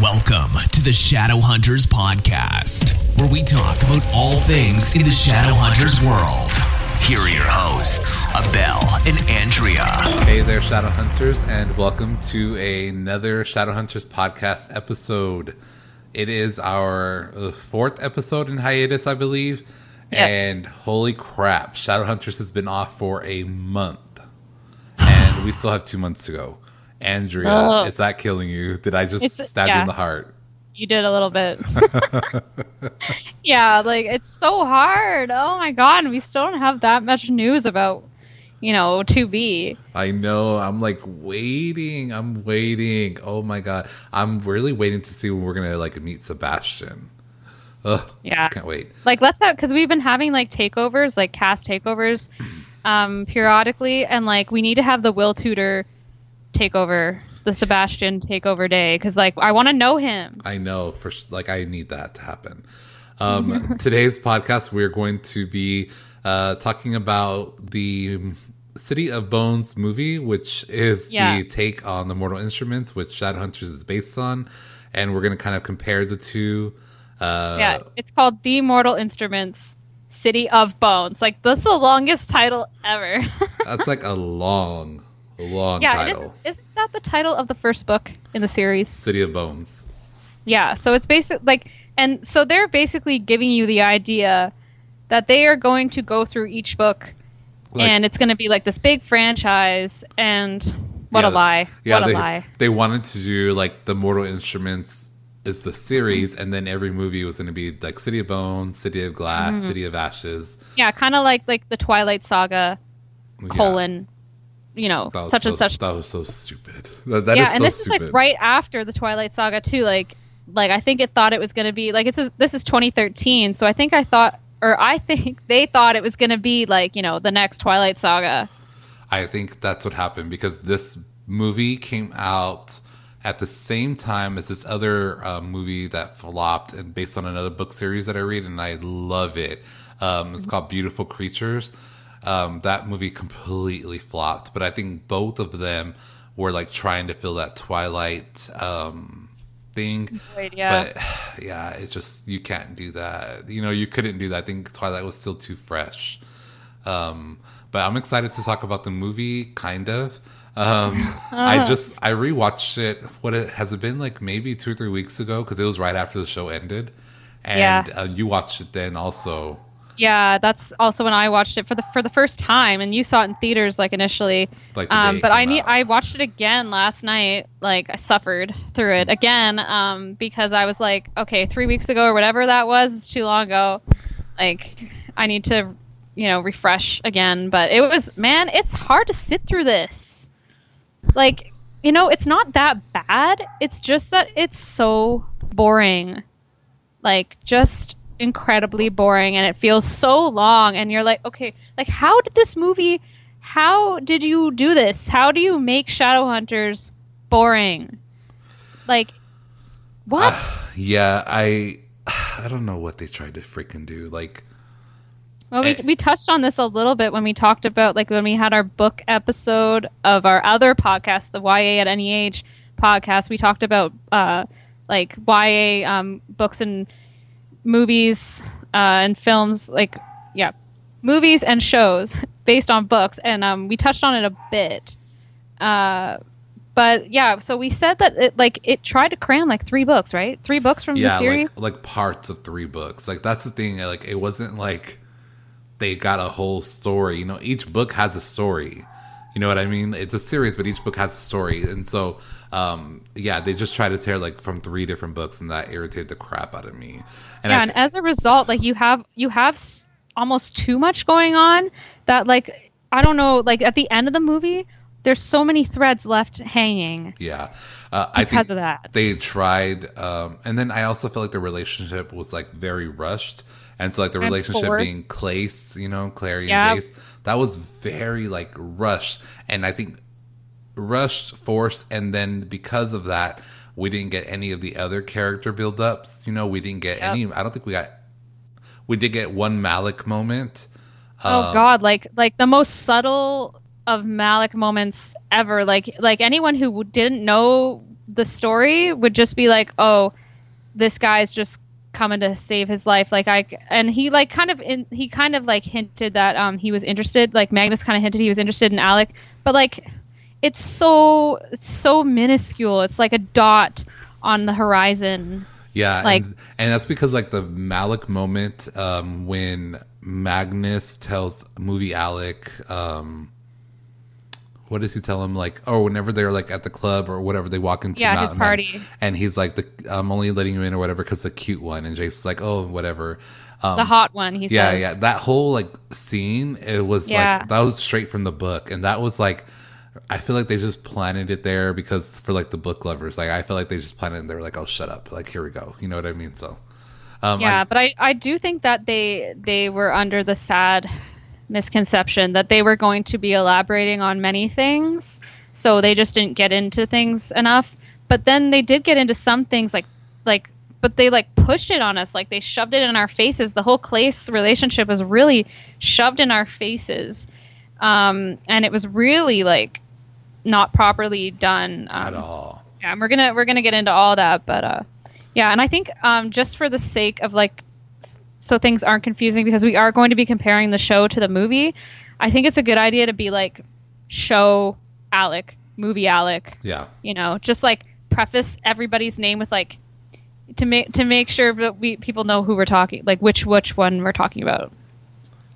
Welcome to the Shadow Hunters Podcast, where we talk about all things in the Shadow Hunters world. Here are your hosts, Abel and Andrea. Hey there, Shadow Hunters, and welcome to another Shadow Hunters podcast episode. It is our uh, fourth episode in hiatus, I believe. Yes. And holy crap, Shadow Hunters has been off for a month. And we still have two months to go. Andrea, is that killing you? Did I just It's- stab you in the heart? You did a little bit. yeah, like it's so hard. Oh my god, we still don't have that much news about, you know, to be. I know. I'm like waiting. I'm waiting. Oh my god. I'm really waiting to see when we're gonna like meet Sebastian. Ugh, Yeah. can't wait. Like let's have cuz we've been having like takeovers, like cast takeovers um periodically and like we need to have the Will Tudor takeover, the Sebastian takeover day cuz like I want to know him. I know for like I need that to happen. Um, today's podcast, we're going to be uh, talking about the City of Bones movie, which is Yeah. the take on the Mortal Instruments, which Shadowhunters is based on, and we're going to kind of compare the two. Uh, yeah, it's called The Mortal Instruments City of Bones. Like that's the longest title ever. that's like a long, long yeah, title. is, isn't that the title of the first book in the series? City of Bones. Yeah, so it's basically like, and so they're basically giving you the idea that they are going to go through each book, Like- and it's going to be like this big franchise. And what Yeah, a lie! Yeah, what they, lie! They wanted to do like the Mortal Instruments is the series, and then every movie was going to be like City of Bones, City of Glass, Mm-hmm. City of Ashes. Yeah, kind of like like the Twilight Saga colon, you know, that such so, and such. That was so stupid. That, that yeah, and so this stupid. is like right after the Twilight Saga too. Like, like I think it thought it was going to be like it's a, this is 2013, so I think I thought or I think they thought it was going to be like you know the next Twilight Saga. I think that's what happened because this movie came out at the same time as this other uh, movie that flopped and based on another book series that I read, and I love it. Um, it's called Beautiful Creatures. Um, that movie completely flopped, but I think both of them were like trying to fill that Twilight um, thing. Void, yeah. But yeah, it just you can't do that. You know, you couldn't do that. I think Twilight was still too fresh. Um, but I'm excited to talk about the movie, kind of. Um, I just I rewatched it. What it has it been like maybe two or three weeks ago because it was right after the show ended, and Yeah. uh, you watched it then also. Yeah, that's also when I watched it for the for the first time, and you saw it in theaters like initially. Like um, but I need. I watched it again last night. Like I suffered through it again um, because I was like, okay, three weeks ago or whatever that was, it's too long ago. Like I need to, you know, refresh again. But it was man, it's hard to sit through this. Like you know, it's not that bad. It's just that it's so boring like just incredibly boring and it feels so long and you're like okay like how did this movie how did you do this how do you make shadowhunters boring like what Yeah, I I don't know what they tried to freaking do. Like, well we, eh. we touched on this a little bit when we talked about like when we had our book episode of our other podcast the ya at any age podcast we talked about uh like ya um books and movies uh, and films like yeah movies and shows based on books and um, we touched on it a bit uh, but yeah so we said that it like it tried to cram like three books right three books from the series like like parts of three books. Like that's the thing. Like it wasn't like they got a whole story. You know, each book has a story. You know what I mean? It's a series, but each book has a story, and so um, yeah, they just try to tear like from three different books, and that irritated the crap out of me. And yeah I and as a result like you have you have s- almost too much going on that like i don't know like at the end of the movie there's so many threads left hanging Yeah, uh, I Because of that. they tried, um, and then I also feel like the relationship was like very rushed, and so like the relationship being. Clace, you know, Clary Yeah. and Jace, that was very like rushed, and I think rushed, forced, and then because of that, we didn't get any of the other character build-ups. You know, we didn't get Yep. any. I don't think we got. We did get one Malec moment. oh Um, god like like the most subtle of Malec moments ever. Like like anyone who didn't know the story would just be like, "Oh, this guy's just coming to save his life." Like I and he like kind of in, he kind of like hinted that um he was interested. Like Magnus kind of hinted he was interested in Alec, but like it's so so minuscule. It's like a dot on the horizon. Yeah, Like- and, and that's because like the Malec moment um, when Magnus tells movie Alec, um, what does he tell him? Like, oh, whenever they're like at the club or whatever, they walk into Yeah, his party. and he's like, the, "I'm only letting you in or whatever because the cute one," and Jason's like, "Oh, whatever." Um, The hot one, he yeah, says. yeah, that whole like scene, it was Yeah. like that was straight from the book, and that was like. I feel like they just planted it there because for like the book lovers, like I feel like they just planted it and they were like, "Oh, shut up!" Like here we go, you know what I mean? So, um, yeah, I- but I, I do think that they they were under the sad misconception that they were going to be elaborating on many things, so they just didn't get into things enough. But then they did get into some things like like but they like pushed it on us like they shoved it in our faces the whole clace relationship was really shoved in our faces um, and it was really like not properly done um, at all. yeah, and we're gonna we're gonna get into all that, but uh, yeah, and I think um, just for the sake of like, so things aren't confusing because we are going to be comparing the show to the movie. I think it's a good idea to be like, show Alec, movie Alec, Yeah, you know, just like preface everybody's name with like, to make to make sure that we people know who we're talking, like which which one we're talking about.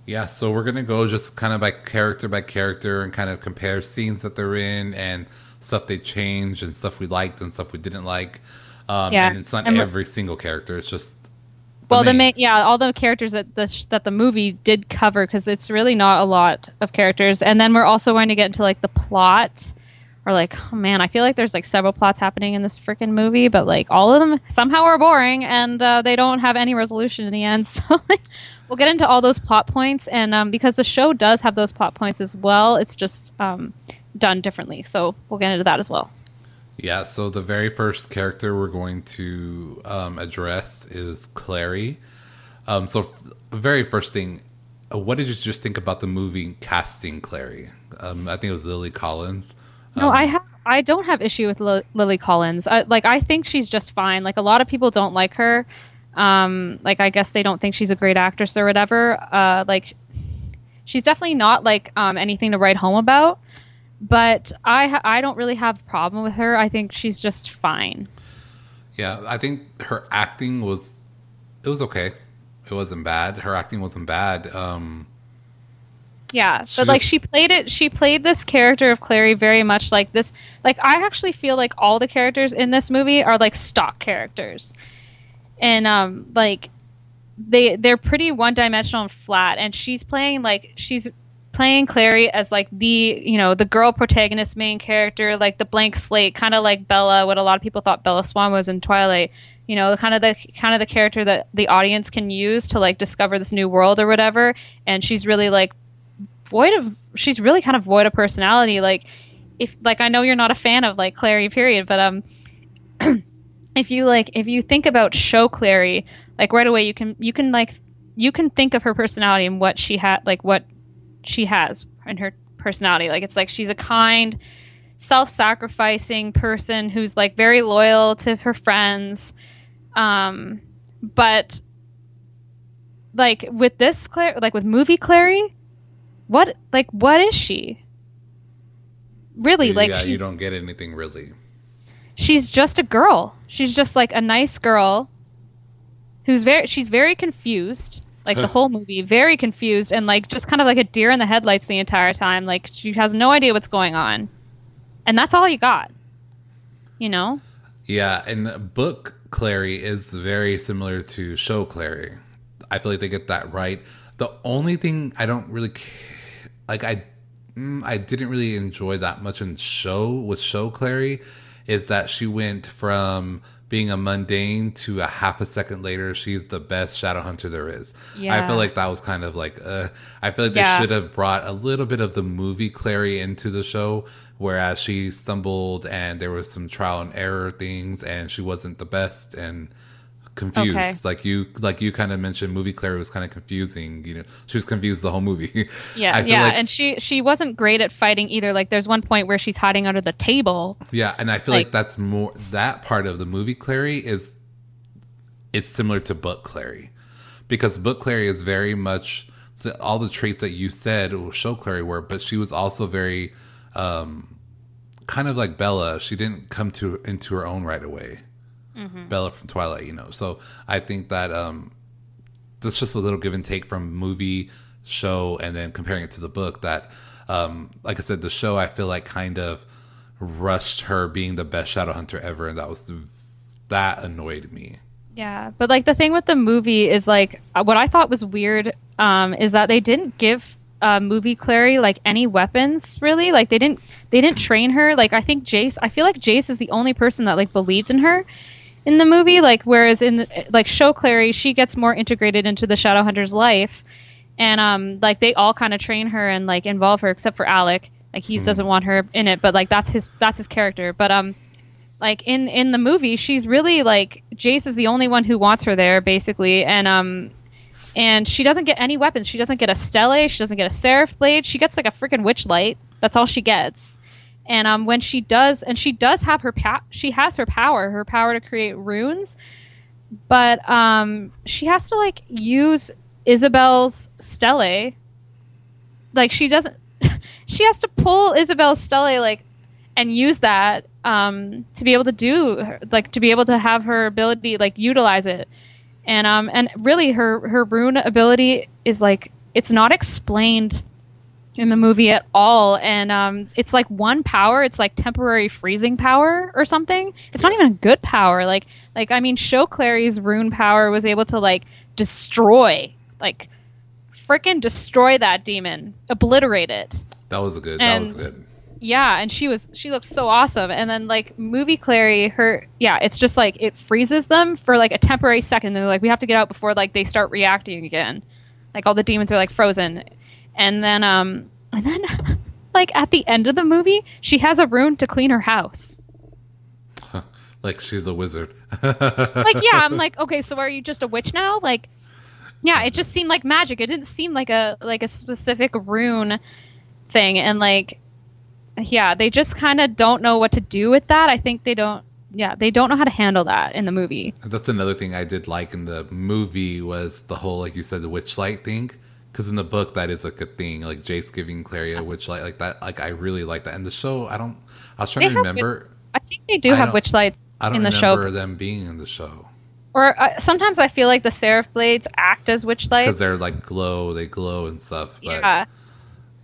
Yeah. So we're gonna go just kind of by character by character and kind of compare scenes that they're in and stuff they changed and stuff we liked and stuff we didn't like. Um, Yeah, and it's not and every single character. It's just well, the main, yeah, all the characters that the sh- that the movie did cover because it's really not a lot of characters, and then we're also going to get into like the plot, or like, oh man, I feel like there's like several plots happening in this freaking movie, but like all of them somehow are boring and uh, they don't have any resolution in the end. So like, we'll get into all those plot points, and um, because the show does have those plot points as well, it's just um, done differently. So we'll get into that as well. Yeah, so the very first character we're going to um, address is Clary. Um, so, f- very first thing, uh, what did you just think about the movie casting Clary? Um, I think it was Lily Collins. No, I have. I don't have issue with Li- Lily Collins. I, like, I think she's just fine. Like, a lot of people don't like her. Um, like, I guess they don't think she's a great actress or whatever. Uh, like, she's definitely not like um, anything to write home about. But I, ha- I don't really have a problem with her. I think she's just fine. Yeah, I think her acting was it was okay. It wasn't bad. Her acting wasn't bad. Um, Yeah, but like she played it. She played this character of Clary very much like this. Like I actually feel like all the characters in this movie are like stock characters, and um like they they're pretty one dimensional and flat. And she's playing like she's playing Clary as like the you know the girl protagonist main character, like the blank slate, kind of like Bella. What a lot of people thought Bella Swan was in Twilight. You know, kind of the kind of the character that the audience can use to like discover this new world or whatever. And she's really like void of she's really kind of void of personality like if like i know you're not a fan of like clary period but um if you like if you think about show clary like right away you can you can like you can think of her personality and what she had like what she has in her personality like it's like she's a kind self-sacrificing person who's like very loyal to her friends um but like with this Claire, like with movie Clary, what like what is she? Really, like yeah, you don't get anything really. She's just a girl. She's just like a nice girl who's very she's very confused. Like the whole movie, very confused and like just kind of like a deer in the headlights the entire time. Like she has no idea what's going on. And that's all you got. You know? Yeah, and the book Clary is very similar to show Clary. I feel like they get that right. The only thing I don't really like, I mm, I didn't really enjoy that much in show with show Clary is that she went from being a mundane to a half a second later she's the best shadow hunter there is. Yeah. I feel like that was kind of like uh, I feel like they should have brought a little bit of the movie Clary into the show whereas she stumbled and there was some trial and error things and she wasn't the best and confused. Okay. Like you, like you kind of mentioned, movie Clary was kind of confusing. You know, she was confused the whole movie. Yeah, yeah, like- and she she wasn't great at fighting either. Like there's one point where she's hiding under the table. Yeah, and I feel like, Like- that's more that part of the movie Clary is it's similar to book Clary because book Clary is very much the, all the traits that you said show Clary were, but she was also very um, kind of like Bella. She didn't come to into her own right away. Bella from Twilight, you know. So I think that um, that's just a little give and take from movie show and then comparing it to the book that um like i said the show i feel like kind of rushed her being the best shadow hunter ever and that was that annoyed me Yeah, but like the thing with the movie is like uh, what I thought was weird um, is that they didn't give uh, movie Clary like any weapons really. Like they didn't they didn't train her. Like I think Jace. I feel like Jace is the only person that like believes in her in the movie. Like whereas in the, like show Clary, she gets more integrated into the Shadowhunter's life, and um like they all kind of train her and like involve her except for Alec. Like he doesn't want her in it, but like that's his that's his character. But um like in in the movie she's really like jace is the only one who wants her there basically. And um and she doesn't get any weapons. She doesn't get a stele. She doesn't get a seraph blade. She gets like a freaking witch light. That's all she gets and um when she does and she does have her pa- she has her power her power to create runes. But um she has to like use isabelle's stele. Like she doesn't she has to pull isabelle's stele like and use that um, to be able to do like to be able to have her ability like utilize it. And um and really her her rune ability is like it's not explained in the movie at all and um it's like one power it's like temporary freezing power or something it's not even a good power like like i mean show clary's rune power was able to like destroy like freaking destroy that demon obliterate it that was a good that was good yeah, and she was she looked so awesome. And then like movie Clary, her yeah, it's just like it freezes them for like a temporary second. They're like, we have to get out before like they start reacting again. Like all the demons are like frozen. And then um and then like at the end of the movie, she has a rune to clean her house. like she's a wizard Like yeah, I'm like, okay, so are you just a witch now? Like yeah, it just seemed like magic. It didn't seem like a like a specific rune thing and like yeah, they just kind of don't know what to do with that. I think they don't yeah, they don't know how to handle that in the movie. that's another thing i did like in the movie was the whole like you said the witch light thing because in the book that is like a thing like jace giving clary a witch light like that like i really like that and the show i don't i was trying They to remember I think they do I have witch lights i don't in the remember show. them being in the show Or uh, sometimes I feel like the seraph blades act as witch lights. because they're like glow they glow and stuff but yeah.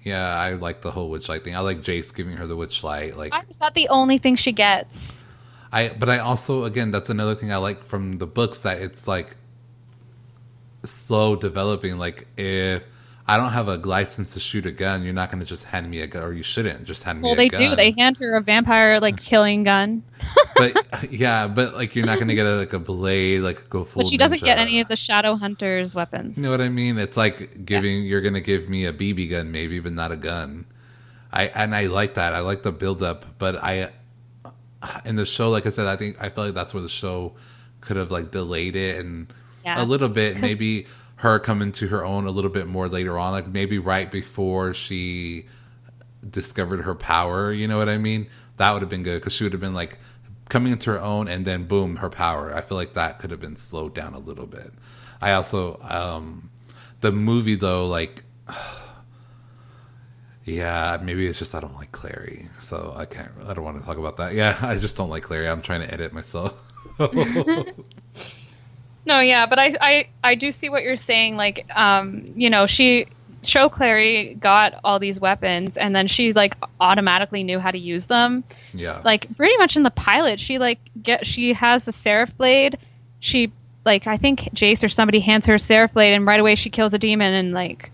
Yeah, I like the whole witch light thing. I like Jace giving her the witch light. Like Why is that the only thing she gets? I, but I also again that's another thing I like from the books that it's like slow developing. Like if I don't have a license to shoot a gun, you're not going to just hand me a gun, or you shouldn't just hand me a gun. Well, they do. They hand her a vampire like killing gun, but yeah, but like you're not going to get a, like a blade, like go full. but she doesn't get any of the shadow hunters weapons. You know what I mean? It's like giving you're gonna give me a BB gun maybe, but not a gun. I and I like that. I like the build up, but I in the show, like I said, I think I feel like that's where the show could have like delayed it and Yeah. a little bit. Maybe her coming to her own a little bit more later on, like maybe right before she discovered her power. You know what I mean? That would have been good because she would have been like coming into her own and then boom, her power. I feel like that could have been slowed down a little bit. I also um the movie though, like yeah, maybe it's just I don't like Clary, so I can't. I don't want to talk about that. Yeah, I just don't like Clary. I'm trying to edit myself. No, yeah, but I, I, I do see what you're saying. Like, um, you know, she, Show Clary got all these weapons, and then she like automatically knew how to use them. yeah, Like, pretty much in the pilot, she like get she has the Seraph blade. She like I think Jace or somebody hands her a Seraph blade, and right away she kills a demon, and like,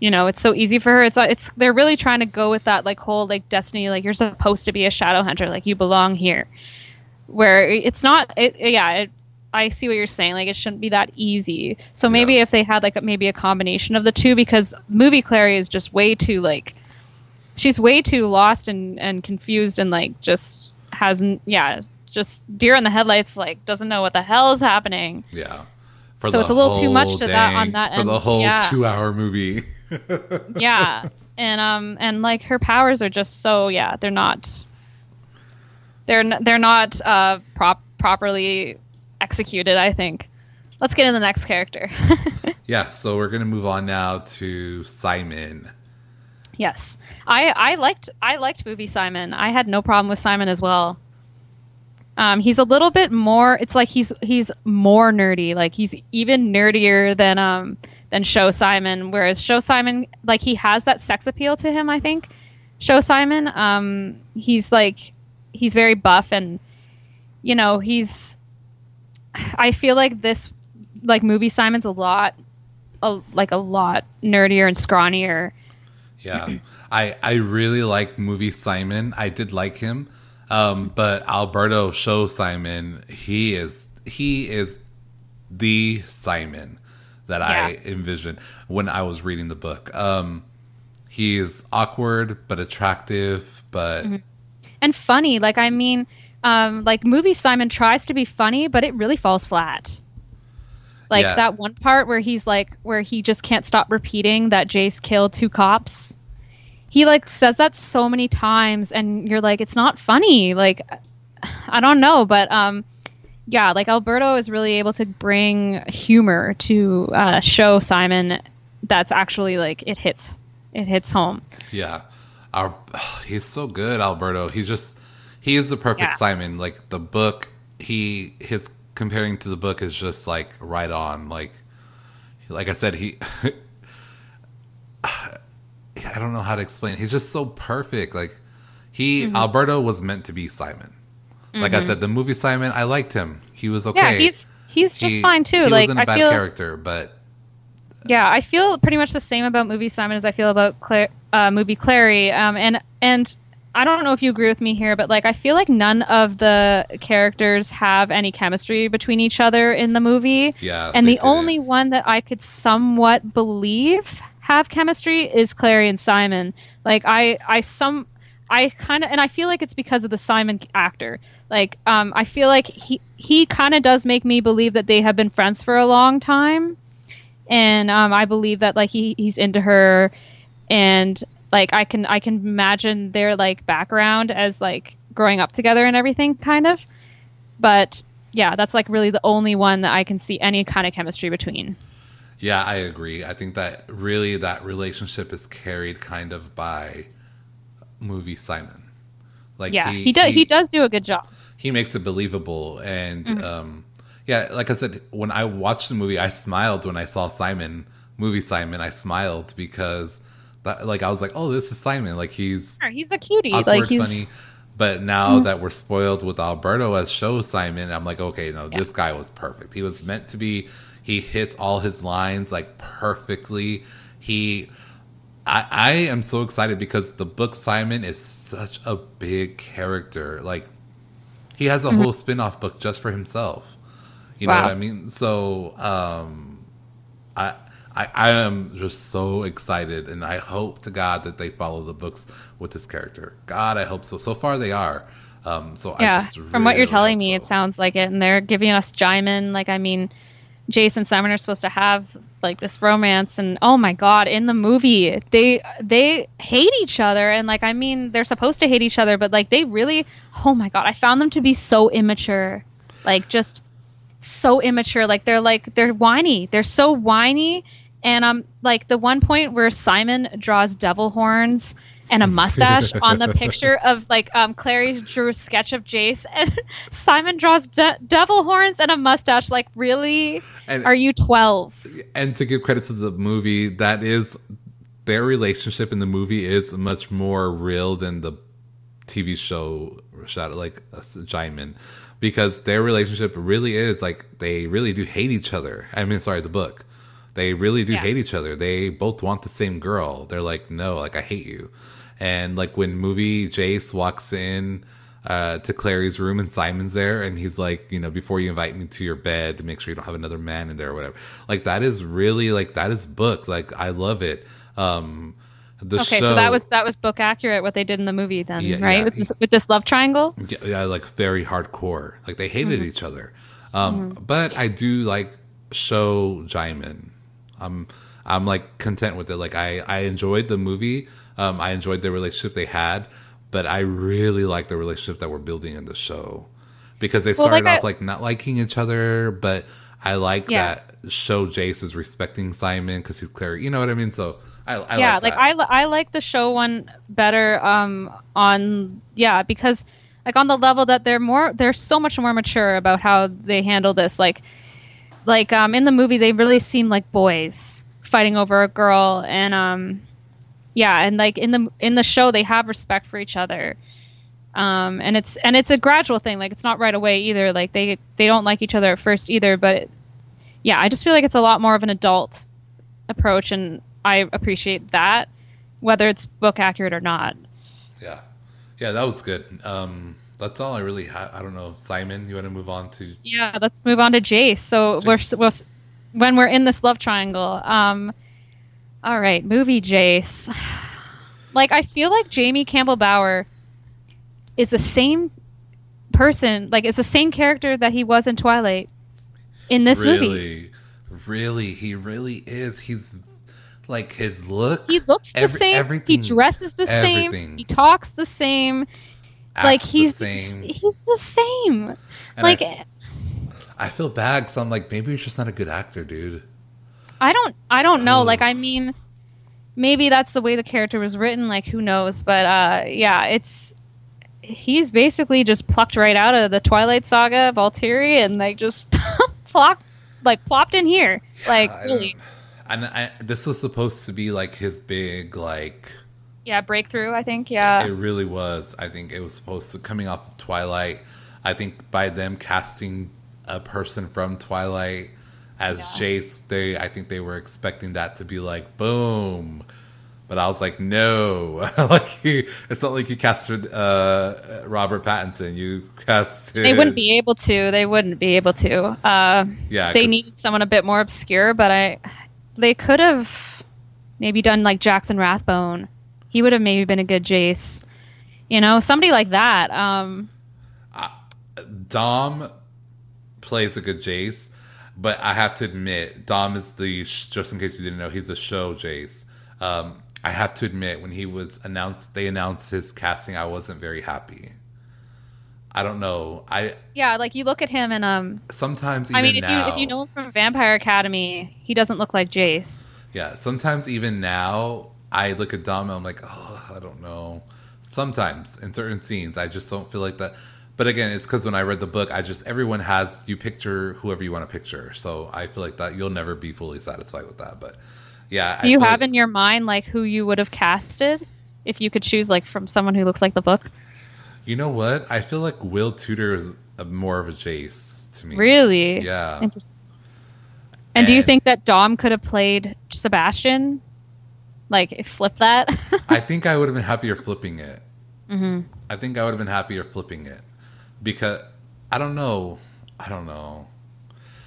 you know, it's so easy for her. It's it's they're really trying to go with that like whole like destiny. Like you're supposed to be a shadow hunter. Like you belong here. Where it's not. It, yeah. It, I see what you're saying. Like it shouldn't be that easy. So maybe Yeah. if they had like a, maybe a combination of the two, because movie Clary is just way too like she's way too lost and and confused and like just hasn't yeah just deer in the headlights, like doesn't know what the hell is happening. Yeah. For So it's a little too much to that on dang- that For the whole yeah. two-hour movie. yeah and um and like her powers are just so yeah they're not they're n- they're not uh prop properly executed i think. Let's get in the next character. Yeah. So we're gonna move on now to Simon. yes. I i liked i liked movie simon. I had no problem with simon as well. Um he's a little bit more it's like he's he's more nerdy. Like he's even nerdier than um than show simon. Whereas show simon like he has that sex appeal to him i think. Show simon um he's like he's very buff and you know he's i feel like this like movie simon's a lot a, like a lot nerdier and scrawnier Yeah, I I really like movie Simon. I did like him, um, but Alberto Show Simon, he is he is the Simon that I envisioned when I was reading the book. Um, he is awkward but attractive, but and funny. Like I mean, um, like movie Simon tries to be funny, but it really falls flat. Like Yeah. that one part where he's like, where he just can't stop repeating that Jace killed two cops. He like says that so many times, and you're like, it's not funny. Like, I don't know, but um, yeah, like Alberto is really able to bring humor to uh, show Simon that's actually like it hits, it hits home. Yeah. Our he's so good, Alberto. He's just he is the perfect Yeah. Simon. Like the book, he his comparing to the book is just like right on. Like like I said, he I don't know how to explain. He's just so perfect. Like he Mm-hmm. Alberto was meant to be Simon. Like I said, the movie Simon, I liked him. He was okay. Yeah, he's he's just He- fine too. He like wasn't a I bad feel character, but Yeah, I feel pretty much the same about movie Simon as I feel about Claire, uh, movie Clary. Um, and and I don't know if you agree with me here, but like I feel like none of the characters have any chemistry between each other in the movie. Yeah, And the only didn't. one that I could somewhat believe have chemistry is Clary and Simon. Like I I some I kind of and I feel like it's because of the Simon actor. Like um I feel like he he kind of does make me believe that they have been friends for a long time and um, I believe that like he he's into her, and like I can I can imagine their like background as like growing up together and everything kind of, but yeah, that's like really the only one that I can see any kind of chemistry between. Yeah, I agree. I think that really that relationship is carried kind of by movie Simon. Like Yeah, he, does he does do a good job. he makes it believable and Mm-hmm. um yeah, like I said when I watched the movie I smiled when I saw Simon, movie Simon, I smiled because that, like I was like, "Oh, this is Simon." Like he's Sure, He's a cutie, awkward, like he's funny. But now that we're spoiled with Alberto as show Simon, I'm like, okay, no, this guy was perfect. He was meant to be. He hits all his lines like perfectly. He, I, I am so excited because the book Simon is such a big character. Like, he has a whole spin-off book just for himself. You know what I mean? So, um, I, I, I am just so excited, and I hope to God that they follow the books with this character. God, I hope so. So far, they are. Um, so I yeah. From what you're telling me, so. it sounds like it, and they're giving us Jaimin. Like I mean, Jason and Simon are supposed to have like this romance, and oh my god, in the movie they they hate each other, and like I mean, they're supposed to hate each other, but like they really, oh my god, I found them to be so immature, like just so immature. Like they're like they're whiny, they're so whiny, and um like the one point where Simon draws devil horns and a mustache on the picture of like um Clary drew a sketch of Jace and Simon draws de- devil horns and a mustache like really And- are you 12 and to give credit to the movie, that is their relationship in the movie is much more real than the TV show Shadow, like uh, Jaimin, because their relationship really is like they really do hate each other. I mean, sorry, the book. They really do Yeah. hate each other. They both want the same girl. They're like, no, like I hate you. And like when movie Jace walks in uh, to Clary's room and Simon's there, and he's like, you know, before you invite me to your bed, make sure you don't have another man in there or whatever. Like that is really like that is book. Like I love it. Um, The okay, show, so that was that was book accurate what they did in the movie then, Yeah, right? yeah. With this with this love triangle. yeah, yeah, like very hardcore. Like they hated Mm-hmm. each other. Um, But I do like show Jaimin. I'm I'm like content with it. Like I I enjoyed the movie. Um, I enjoyed the relationship they had, but I really like the relationship that we're building in the show because they Well, started like off I- like not liking each other, but I like Yeah. that show Jace is respecting Simon because he's clear. You know what I mean? So I, I yeah, like, like. I I like the show one better um on yeah, because like on the level that they're more they're so much more mature about how they handle this like like um in the movie they really seem like boys fighting over a girl and um yeah, and like in the in the show they have respect for each other. Um and it's and it's a gradual thing, like it's not right away either. Like they they don't like each other at first either, but yeah, I just feel like it's a lot more of an adult approach and I appreciate that whether it's book accurate or not. Yeah, yeah, that was good. Um, that's all I really. Ha- I don't know, Simon. You want to move on to? Yeah, let's move on to Jace. So we're, we're when we're in this love triangle. Um, all right, movie Jace. Like I feel like Jamie Campbell Bower is the same person, like is the same character that he was in Twilight in this really, movie. really, he really is. He's like his look. He looks the every- same. everything- he dresses the everything. same. He talks the same. Like he's the same. he's the same. And like I, I feel bad because I'm like, maybe he's just not a good actor, dude. I don't I don't know. Ugh. Like I mean maybe that's the way the character was written, like who knows. But uh yeah, it's he's basically just plucked right out of the Twilight Saga of Volturi and like just plopped like plopped in here. Like really. And I, this was supposed to be like his big like Yeah, breakthrough, I think. Yeah. it really was. I think it was supposed to coming off of Twilight. I think by them casting a person from Twilight as Jace, they I think they were expecting that to be like boom. But I was like, no, like he, it's not like you casted uh, Robert Pattinson. You casted. They wouldn't be able to. They wouldn't be able to. Uh, Yeah, they 'cause- need someone a bit more obscure, but I, they could have maybe done like Jackson Rathbone. He would have maybe been a good Jace. You know, somebody like that. Um, Dom plays a good Jace, but I have to admit, Dom is the just in case you didn't know, he's the show Jace. Um, I have to admit, when he was announced, they announced his casting. I wasn't very happy. I don't know. I yeah, like you look at him and um, sometimes even I mean, if now, you if you know him from Vampire Academy, he doesn't look like Jace. yeah, sometimes even now, I look at Dom and I'm like, oh, I don't know. Sometimes in certain scenes, I just don't feel like that. But again, it's because when I read the book, I just everyone has you picture whoever you want to picture. So I feel like that you'll never be fully satisfied with that. But yeah, Do you have in your mind like who you would have casted if you could choose like from someone who looks like the book? You know what? I feel like Will Tudor is a, more of a Jace to me. Really? Yeah. Interesting. And, do you think that Dom could have played Sebastian? Like flip that? I think I would have been happier flipping it. Mm-hmm. I think I would have been happier flipping it because I don't know. I don't know.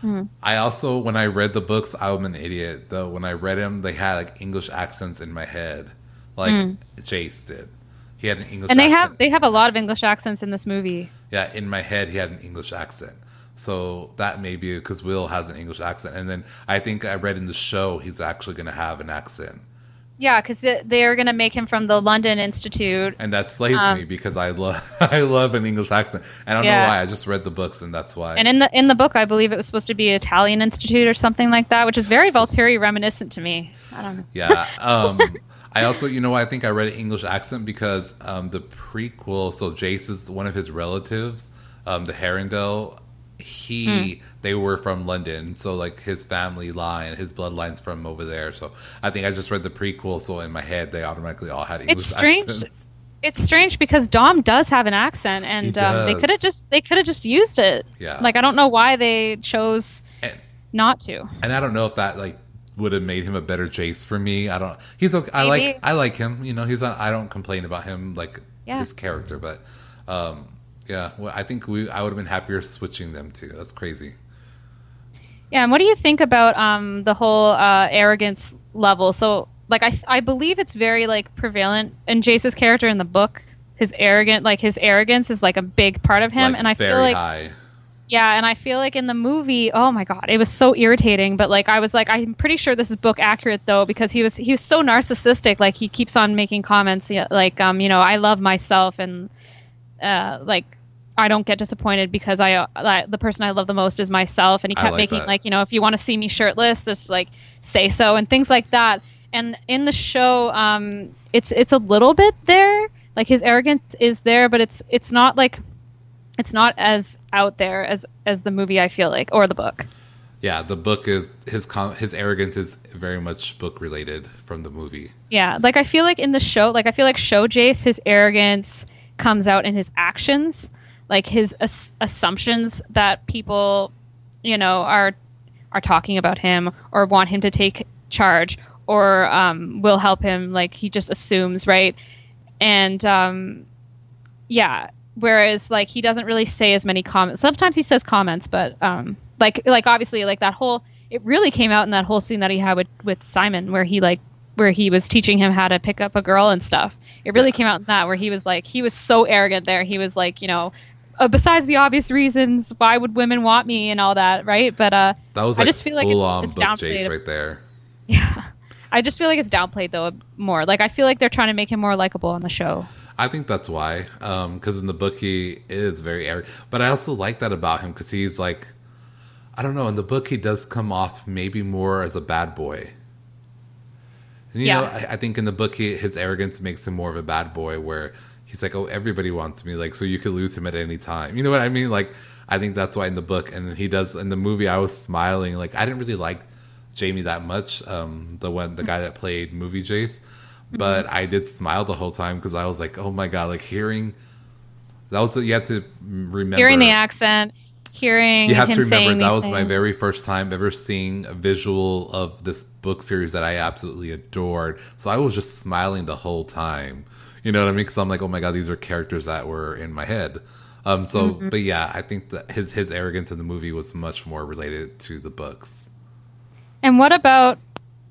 Mm-hmm. I also, when I read the books, I'm an idiot. Though when I read them, they had like English accents in my head, like Jace did. He had an English, Mm. and they accent. have they have a lot of English accents in this movie. yeah, in my head, he had an English accent. So that may be because Will has an English accent, and then I think I read in the show he's actually going to have an accent. Yeah, because they're gonna make him from the London Institute. and that slays Um, me because I love I love an English accent. I don't Yeah. know why. I just read the books, and that's why. And in the in the book, I believe it was supposed to be Italian Institute or something like that, which is very Volturi reminiscent to me. I don't know. yeah. Um, I also, you know, why I think I read an English accent because um, the prequel. So Jace is one of his relatives, um, the Herondale. He they were from London, so like his family line, his bloodlines from over there. So I think I just read the prequel, so in my head they automatically all had English It's strange. accents. It's strange because Dom does have an accent, and um, they could have just they could have just used it. Yeah. Like I don't know why they chose And, not to. and I don't know if that like would have made him a better Jace for me. I don't. He's okay. I like. I like him. You know, he's not. I don't complain about him like Yeah. his character, but um, yeah. Well, I think we. I would have been happier switching them too. That's crazy. Yeah, and what do you think about um, the whole uh, arrogance level? So like I I believe it's very like prevalent in Jace's character in the book. His arrogant like his arrogance is like a big part of him, Like, and I very feel like high. yeah, and I feel like in the movie, oh my god, it was so irritating. But like, I was like, I'm pretty sure this is book accurate though, because he was he was so narcissistic. Like he keeps on making comments, like um, you know, I love myself, and uh, like I don't get disappointed because I uh, the person I love the most is myself. And he kept like making that. like, you know, if you want to see me shirtless, just like say so and things like that. And in the show, um, it's it's a little bit there. Like his arrogance is there, but it's it's not like it's not as out there as as the movie I feel like or the book. Yeah, the book is his com- his arrogance is very much book related from the movie. Yeah, like I feel like in the show, like I feel like show Jace, his arrogance comes out in his actions, like his ass- assumptions that people, you know, are are talking about him or want him to take charge or um, will help him. Like he just assumes, right? And um, yeah, whereas like he doesn't really say as many comments. Sometimes he says comments, but um, like like obviously like that whole it really came out in that whole scene that he had with with Simon where he like where he was teaching him how to pick up a girl and stuff. It really came out in that where he was like he was so arrogant there. He was like, you know, uh, besides the obvious reasons, why would women want me and all that, right? But uh That was I just feel like it's- it's downplayed. Right there. yeah. I just feel like it's downplayed though more. Like I feel like they're trying to make him more likable on the show. I think that's why, Um because in the book he is very arrogant. But I also like that about him because he's like, I don't know. In the book, he does come off maybe more as a bad boy. And, you Yeah. know, I, I think in the book, he, his arrogance makes him more of a bad boy, where he's like, "Oh, everybody wants me," like, so you could lose him at any time. You know what I mean? Like, I think that's why in the book, and he does in the movie. I was smiling, like I didn't really like Jamie that much, um, the one, the guy that played movie Jace, but I did smile the whole time because I was like, "Oh my god!" Like hearing that was the, you have to remember Hearing the accent, hearing you have to remember that was my very first time ever seeing a visual of this book series that I absolutely adored. So I was just smiling the whole time. You know what I mean? Because I'm like, oh my god, these are characters that were in my head. Um. So, Mm-hmm. but yeah, I think that his his arrogance in the movie was much more related to the books. And what about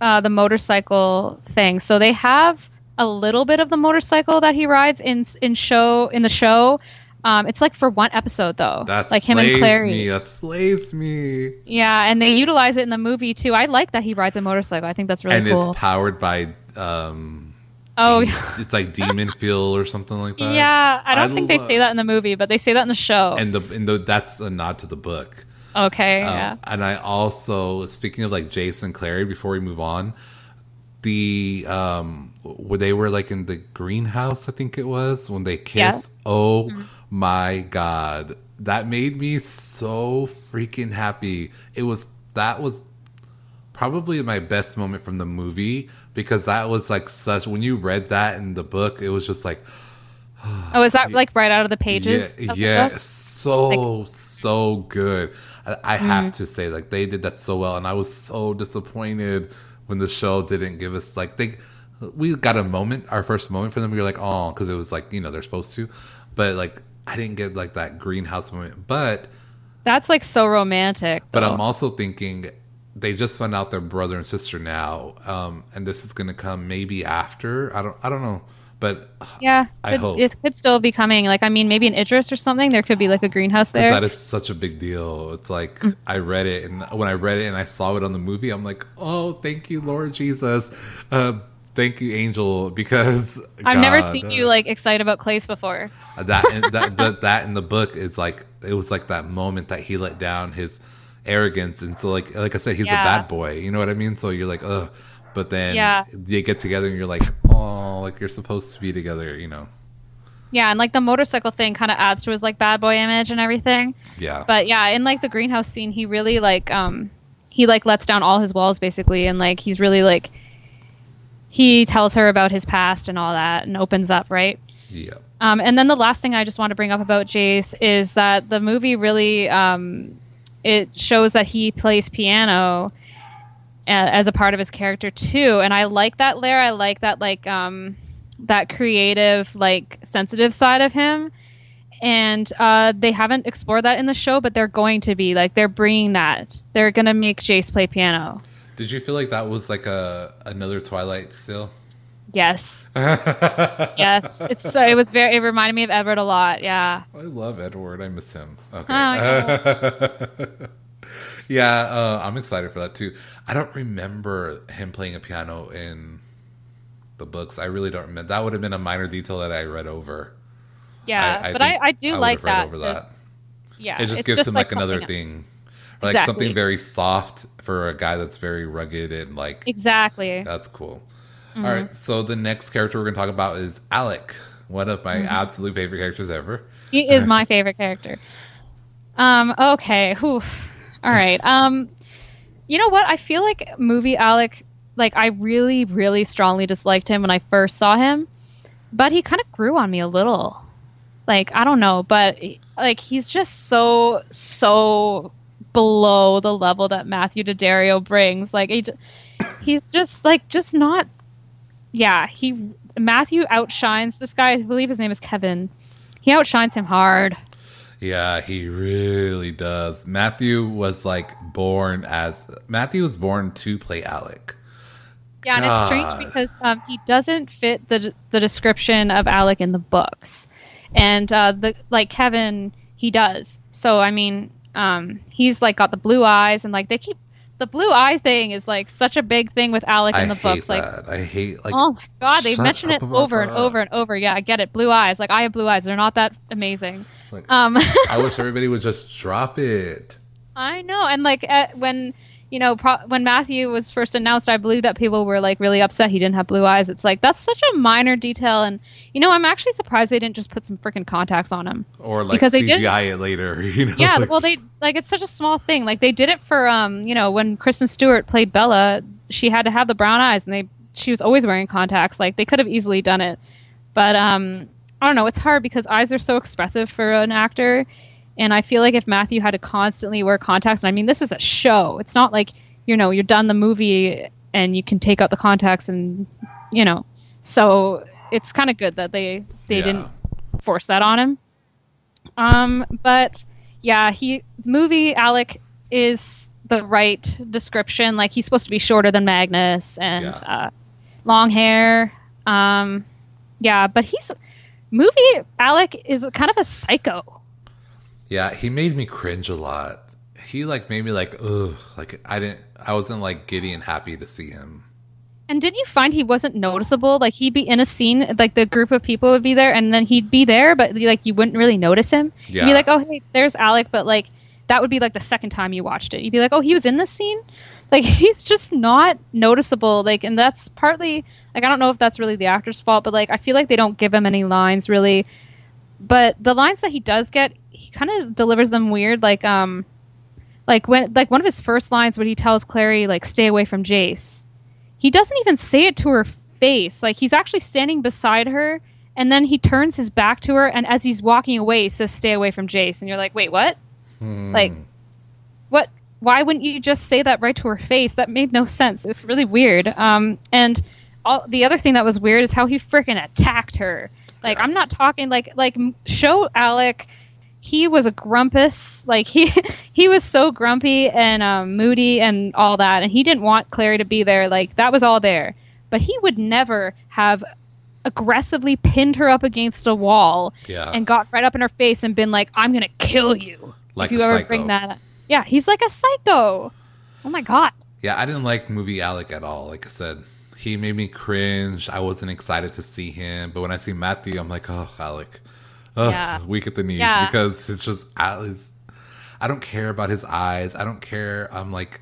uh, the motorcycle thing? So they have a little bit of the motorcycle that he rides in in show in the show. Um, it's like for one episode though, That like him and Clary. me. That slays me. Yeah, and they utilize it in the movie too. I like that he rides a motorcycle. I think that's really and cool. it's powered by um. Oh, it's like demon feel or something like that. yeah. I don't think they say that in the movie, but they say that in the show. And the and the that's a nod to the book. okay, Um, yeah. And I also, speaking of like Jason Clary, before we move on, the um, where they were like in the greenhouse, I think it was when they Yeah. kiss. Oh my god, that made me so freaking happy. It was that was probably my best moment from the movie because that was like such when you read that in the book, it was just like Oh, is that like right out of the pages? yeah, of the yeah so so good. I, I have Mm-hmm. to say, like they did that so well, and I was so disappointed when the show didn't give us like they. We got a moment, our first moment for them. We were like, oh, because it was like you know they're supposed to, but like I didn't get like that greenhouse moment. But That's like so romantic. but. I'm also thinking they just found out they're brother and sister now, um, and this is gonna come maybe after. I don't I don't know, but yeah, I could- hope. it could still be coming. Like, I mean, maybe an Idris or something, there could be like a greenhouse there. that is such a big deal. It's like Mm. I read it, and when I read it and I saw it on the movie, I'm like, "Oh, thank you, Lord Jesus, uh, thank you, Angel." Because I've never seen uh, you like excited about Clace before. that. that, but that in the book is like it was like that moment that he let down his arrogance, and so like like I said, he's Yeah. a bad boy. You know what I mean? So you're like, ugh. But then Yeah. they get together, and you're like, oh, like you're supposed to be together. You know? Yeah, and like the motorcycle thing kind of adds to his like bad boy image and everything. Yeah. But yeah, in like the greenhouse scene, he really like um he like lets down all his walls basically, and like he's really like he tells her about his past and all that, and opens up, right? yeah. Um, and then the last thing I just want to bring up about Jace is that the movie really um, it shows that he plays piano as a part of his character too, and I like that layer. I like that like um, that creative, like sensitive side of him. And uh, they haven't explored that in the show, but they're going to be like they're bringing that. They're gonna make Jace play piano. Did you feel like that was like a another Twilight still? Yes. yes. It's so it was very it reminded me of Edward a lot. Yeah. I love Edward. I miss him. Okay. Oh, yeah, uh, I'm excited for that too. I don't remember him playing a piano in the books. I really don't remember. That would have been a minor detail that I read over. Yeah, I- I but I, I do I like that. over that. Yeah. It just gives him like, something- another thing, like Exactly. something very soft for a guy that's very rugged and like Exactly. that's cool. Mm-hmm. All right, so the next character we're going to talk about is Alec, one of Mm-hmm. my absolute favorite characters ever. He is my favorite character. Um, okay. Whew. All right. Um, you know what? I feel like movie Alec, like I really, really strongly disliked him when I first saw him, but he kind of grew on me a little. Like I don't know, but like he's just so so below the level that Matthew Daddario brings. Like he, he's just like just not. Yeah, he Matthew outshines this guy. I believe his name is Kevin. He outshines him hard. Yeah, he really does. Matthew was like born as Matthew was born to play Alec. Yeah, and it's strange because um, he doesn't fit the the description of Alec in the books, and uh, the like Kevin he does. So I mean, um, he's like got the blue eyes, and like they keep the blue eye thing is like such a big thing with Alec in I the hate books. Like. I hate like oh my god, they mention it over and that. over and over. Yeah, I get it. Blue eyes. Like I have blue eyes. They're not that amazing. Like, Um, I wish everybody would just drop it. I know, and like at, when you know pro- when Matthew was first announced, I believe that people were like really upset he didn't have blue eyes. It's like that's such a minor detail, and you know I'm actually surprised they didn't just put some freaking contacts on him. Or like Because they did- CGI it later, you know? Yeah, like- well they like it's such a small thing. Like they did it for um you know when Kristen Stewart played Bella, she had to have the brown eyes, and they she was always wearing contacts. Like they could have easily done it, but um I don't know. It's hard because eyes are so expressive for an actor. And I feel like if Matthew had to constantly wear contacts, and I mean, this is a show. It's not like, you know, you're done the movie and you can take out the contacts and, you know. So it's kind of good that they they Yeah. didn't force that on him. Um, but yeah, he movie Alec is the right description. Like he's supposed to be shorter than Magnus and Yeah. uh, long hair. Um, yeah, but he's movie Alec is kind of a psycho. Yeah, he made me cringe a lot. He like made me like, ugh, like I didn't, I wasn't like giddy and happy to see him. And didn't you find he wasn't noticeable? Like he'd be in a scene, like the group of people would be there, and then he'd be there, but like you wouldn't really notice him. You'd be like, "Oh, hey, there's Alec," but like that would be like the second time you watched it. You'd be like, "Oh, he was in this scene." Like he's just not noticeable. Like, and that's partly like I don't know if that's really the actor's fault, but like I feel like they don't give him any lines really. But the lines that he does get, he kind of delivers them weird. Like um, like when like one of his first lines when he tells Clary like stay away from Jace he doesn't even say it to her face. Like he's actually standing beside her, and then he turns his back to her, and as he's walking away, he says, "Stay away from Jace." And you're like, "Wait, what? Like, what? Why wouldn't you just say that right to her face? That made no sense. It's really weird." Um, and all, the other thing that was weird is how he freaking attacked her. Like, I'm not talking like like show Alec. He was a grumpus. Like he he was so grumpy and um, moody and all that, and he didn't want Clary to be there. Like that was all there, but he would never have aggressively pinned her up against a wall Yeah. and got right up in her face and been like, "I'm gonna kill you Like if you ever psycho. bring that." up." Yeah, he's like a psycho. Oh my god. Yeah, I didn't like movie Alec at all. Like I said, he made me cringe. I wasn't excited to see him, but when I see Matthew, I'm like, oh, Alec, oh, Yeah. weak at the knees Yeah. because it's just. I don't care about his eyes. I don't care. I'm like,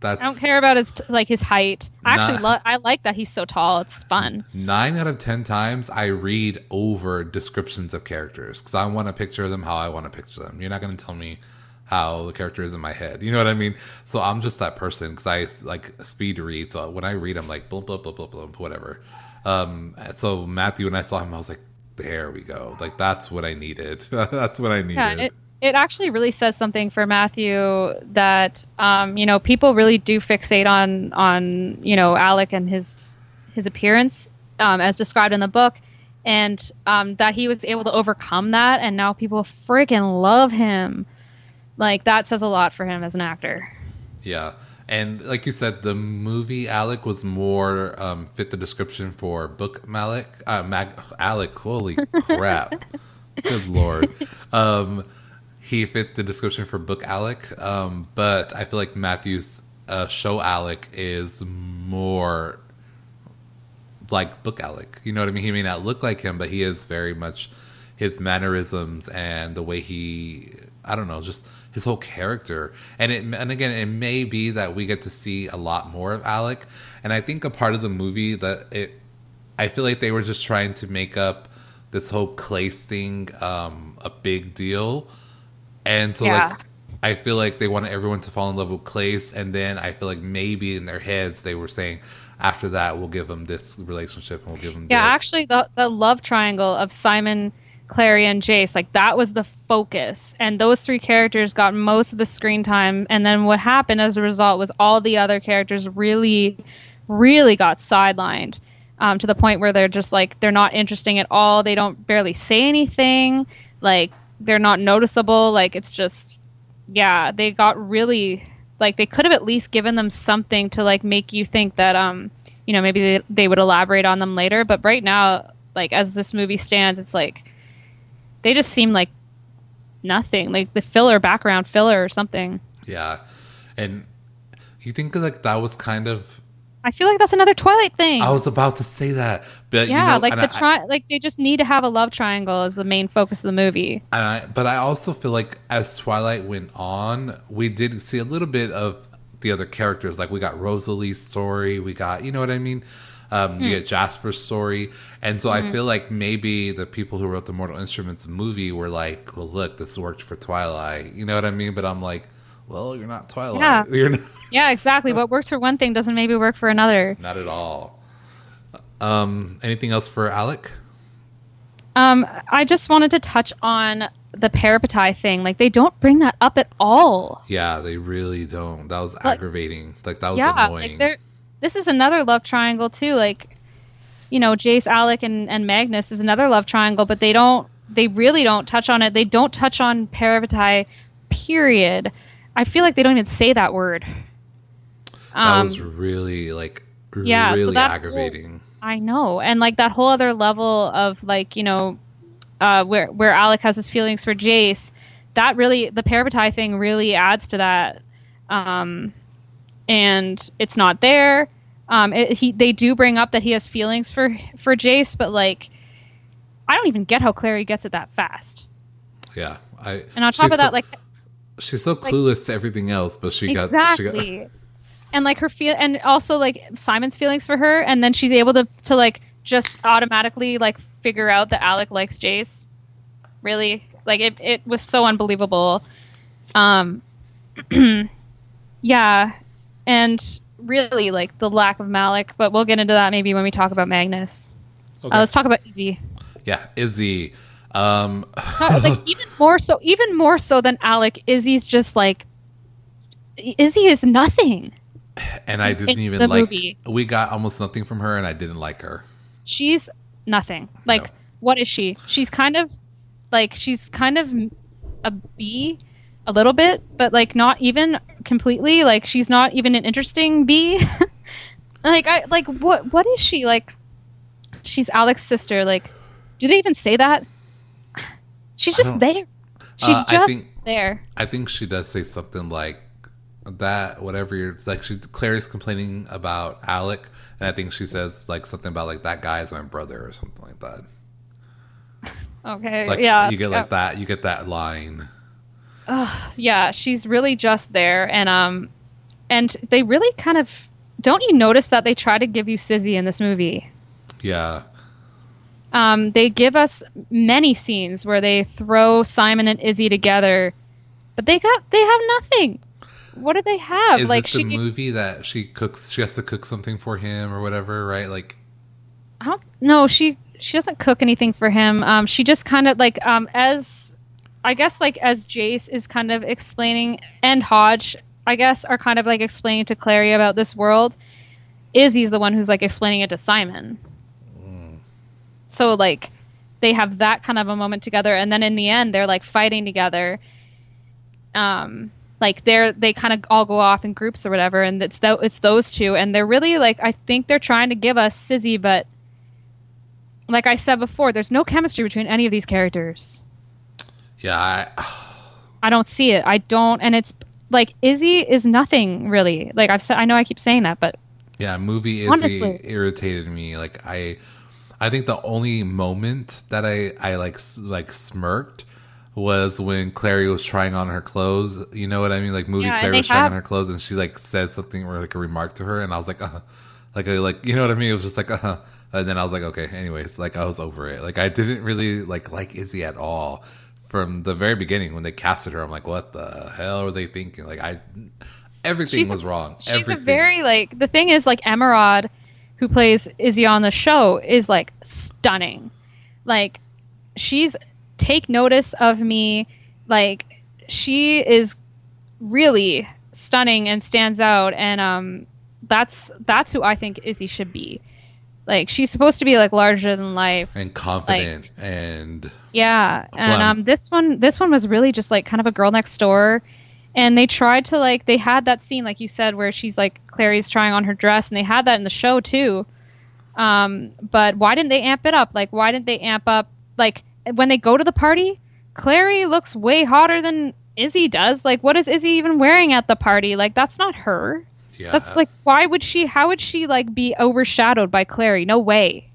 that's I don't care about his t- like his height. I actually Nah. lo- I like that he's so tall. It's fun. nine out of ten times I read over descriptions of characters because I want to picture them how I want to picture them. You're not going to tell me how the character is in my head. You know what I mean? So I'm just that person because I like speed read. So when I read, I'm like blah blah blah blah blah whatever. Um, so Matthew, when I saw him, I was like, there we go. Like that's what I needed. that's what I needed. Yeah, it it actually really says something for Matthew that um, you know people really do fixate on on you know Alec and his his appearance um, as described in the book, and um, that he was able to overcome that, and now people freaking love him. Like that says a lot for him as an actor. Yeah. And like you said, the movie Alec was more um, fit the description for book Malec. Uh, Mag- Alec, holy crap. Good lord. Um, he fit the description for book Alec. Um, but I feel like Matthew's uh, show Alec is more like book Alec. You know what I mean? He may not look like him, but he is very much his mannerisms and the way he I don't know, just his whole character. And it and again, it may be that we get to see a lot more of Alec. And I think a part of the movie that it I feel like they were just trying to make up this whole Clace thing um a big deal. And so Yeah. like I feel like they wanted everyone to fall in love with Clace, and then I feel like maybe in their heads they were saying, after that we'll give them this relationship and we'll give them Yeah, this. actually, the the love triangle of Simon, Clary, and Jace, like that was the focus, and those three characters got most of the screen time. And then what happened as a result was all the other characters really, really got sidelined um, to the point where they're just like they're not interesting at all. They don't barely say anything. Like they're not noticeable. Like it's just, yeah, they got really like they could have at least given them something to like make you think that um you know maybe they, they would elaborate on them later but right now like as this movie stands it's like they just seem like nothing like the filler background filler or something Yeah, and you think like that was kind of. i feel like that's another twilight thing I was about to say that, but yeah you know, like the I- tri- like they just need to have a love triangle as the main focus of the movie And I, but I also feel like as Twilight went on, we did see a little bit of the other characters. Like we got Rosalie's story, we got, you know what I mean? Um, Hmm. You get Jasper's story. And so I Mm-hmm. feel like maybe the people who wrote the Mortal Instruments movie were like, well, look, this worked for Twilight. You know what I mean? But I'm like, well, you're not Twilight. Yeah. You're not, yeah exactly what works for one thing doesn't maybe work for another not at all. Um, anything else for Alec? um i just wanted to touch on the parabatai thing like they don't bring that up at all Yeah, they really don't. That was Like- aggravating. Like that was yeah, annoying. like. This is another love triangle too. Like, you know, Jace, Alec, and and Magnus is another love triangle, but they don't. They really don't touch on it. They don't touch on parabatai. Period. I feel like they don't even say that word. that Um, was really like yeah, so really that whole- aggravating. I know, and like that whole other level of like you know, uh, where where Alec has his feelings for Jace. That really, the parabatai thing really adds to that. Um, and it's not there. Um, it, he they do bring up that he has feelings for for Jace, but like, I don't even get how Clary gets it that fast. Yeah, I. And on top of that, so, like she's so clueless to everything else, but she got exactly. and like her feel, and also like Simon's feelings for her, and then she's able to to like just automatically like figure out that Alec likes Jace. Really, like it, it was so unbelievable. Um, yeah, and really like the lack of Malec, but we'll get into that maybe when we talk about Magnus. Okay. Uh, let's talk about Izzy. yeah, Izzy. Um, like even more so, even more so than Alec. Izzy's just like Izzy is nothing. and I didn't even like. movie. We got almost nothing from her, and I didn't like her. she's nothing. Like, No. what is she? She's kind of like she's kind of a B, a little bit, but like not even completely. Like she's not even an interesting B. like I like what what is she like? She's Alex's sister. Like, do they even say that? She's just there. She's Uh, I just think- there. I think she does say something like that. Whatever you're like, she Clary's complaining about Alec, and I think she says like something about like that guy is my brother or something like that. Okay. Like yeah. you get yeah. like that. You get that line. Yeah she's really just there and um and they really kind of don't you notice that they try to give you Sizzy in this movie Yeah. um they give us many scenes where they throw Simon and Izzy together but they got they have nothing what do they have Is like the she movie that she cooks? She has to cook something for him or whatever, right? Like, I don't no she she doesn't cook anything for him um she just kind of like um as I guess like as Jace is kind of explaining and Hodge I guess are kind of like explaining to Clary about this world Izzy's the one who's like explaining it to Simon. So like they have that kind of a moment together and then in the end they're like fighting together. Um like they're they kind of all go off in groups or whatever, and it's tho- it's those two, and they're really like I think they're trying to give us Sizzy, but like I said before, there's no chemistry between any of these characters. Yeah, I, I don't see it. I don't, and it's like Izzy is nothing really. Like I've said, I know I keep saying that, but yeah, movie Izzy Honestly. irritated me. Like I, I think the only moment that I I like like smirked was when Clary was trying on her clothes. You know what I mean? Like movie Yeah, Clary they was trying on her clothes, and she like says something or like a remark to her, and I was like, uh, like I like you know what I mean? It was just like uh, huh. and then I was like, okay. Anyways, like I was over it. Like I didn't really like like Izzy at all from the very beginning when they casted her. I'm like, what the hell were they thinking? Like I. Everything She's was wrong. she's Everything. a very like the thing is like Emerald, who plays Izzy on the show, is like stunning. Like she's take notice of me. Like she is really stunning and stands out, and um, that's that's who I think Izzy should be. Like she's supposed to be like larger than life. and confident and Yeah, and um, this one, this one was really just like kind of a girl next door, and they tried to like they had that scene like you said where she's like Clary's trying on her dress, and they had that in the show too. Um, but why didn't they amp it up? Like, why didn't they amp up like when they go to the party? Clary looks way hotter than Izzy does. Like, what is Izzy even wearing at the party? Like, that's not her. Yeah That's like, why would she? How would she like be overshadowed by Clary? No way.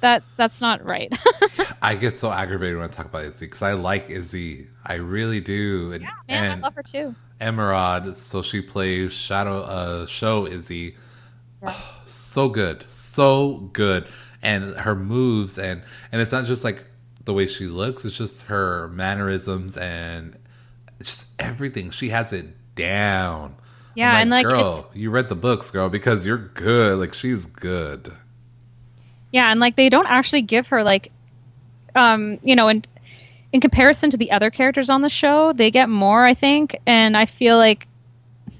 That that's not right. I get so aggravated when I talk about Izzy because I like Izzy. I really do. And, Man, and I love her too. Emerald, so she plays Shadow uh show Izzy. Ah, so good. So good. And her moves and and it's not just like the way she looks, it's just her mannerisms and just everything. She has it down. Yeah, I'm and like girl, it's you read the books, girl, because you're good. Like she's good. yeah, and like they don't actually give her like, um, you know, in in comparison to the other characters on the show, they get more, I think, and I feel like,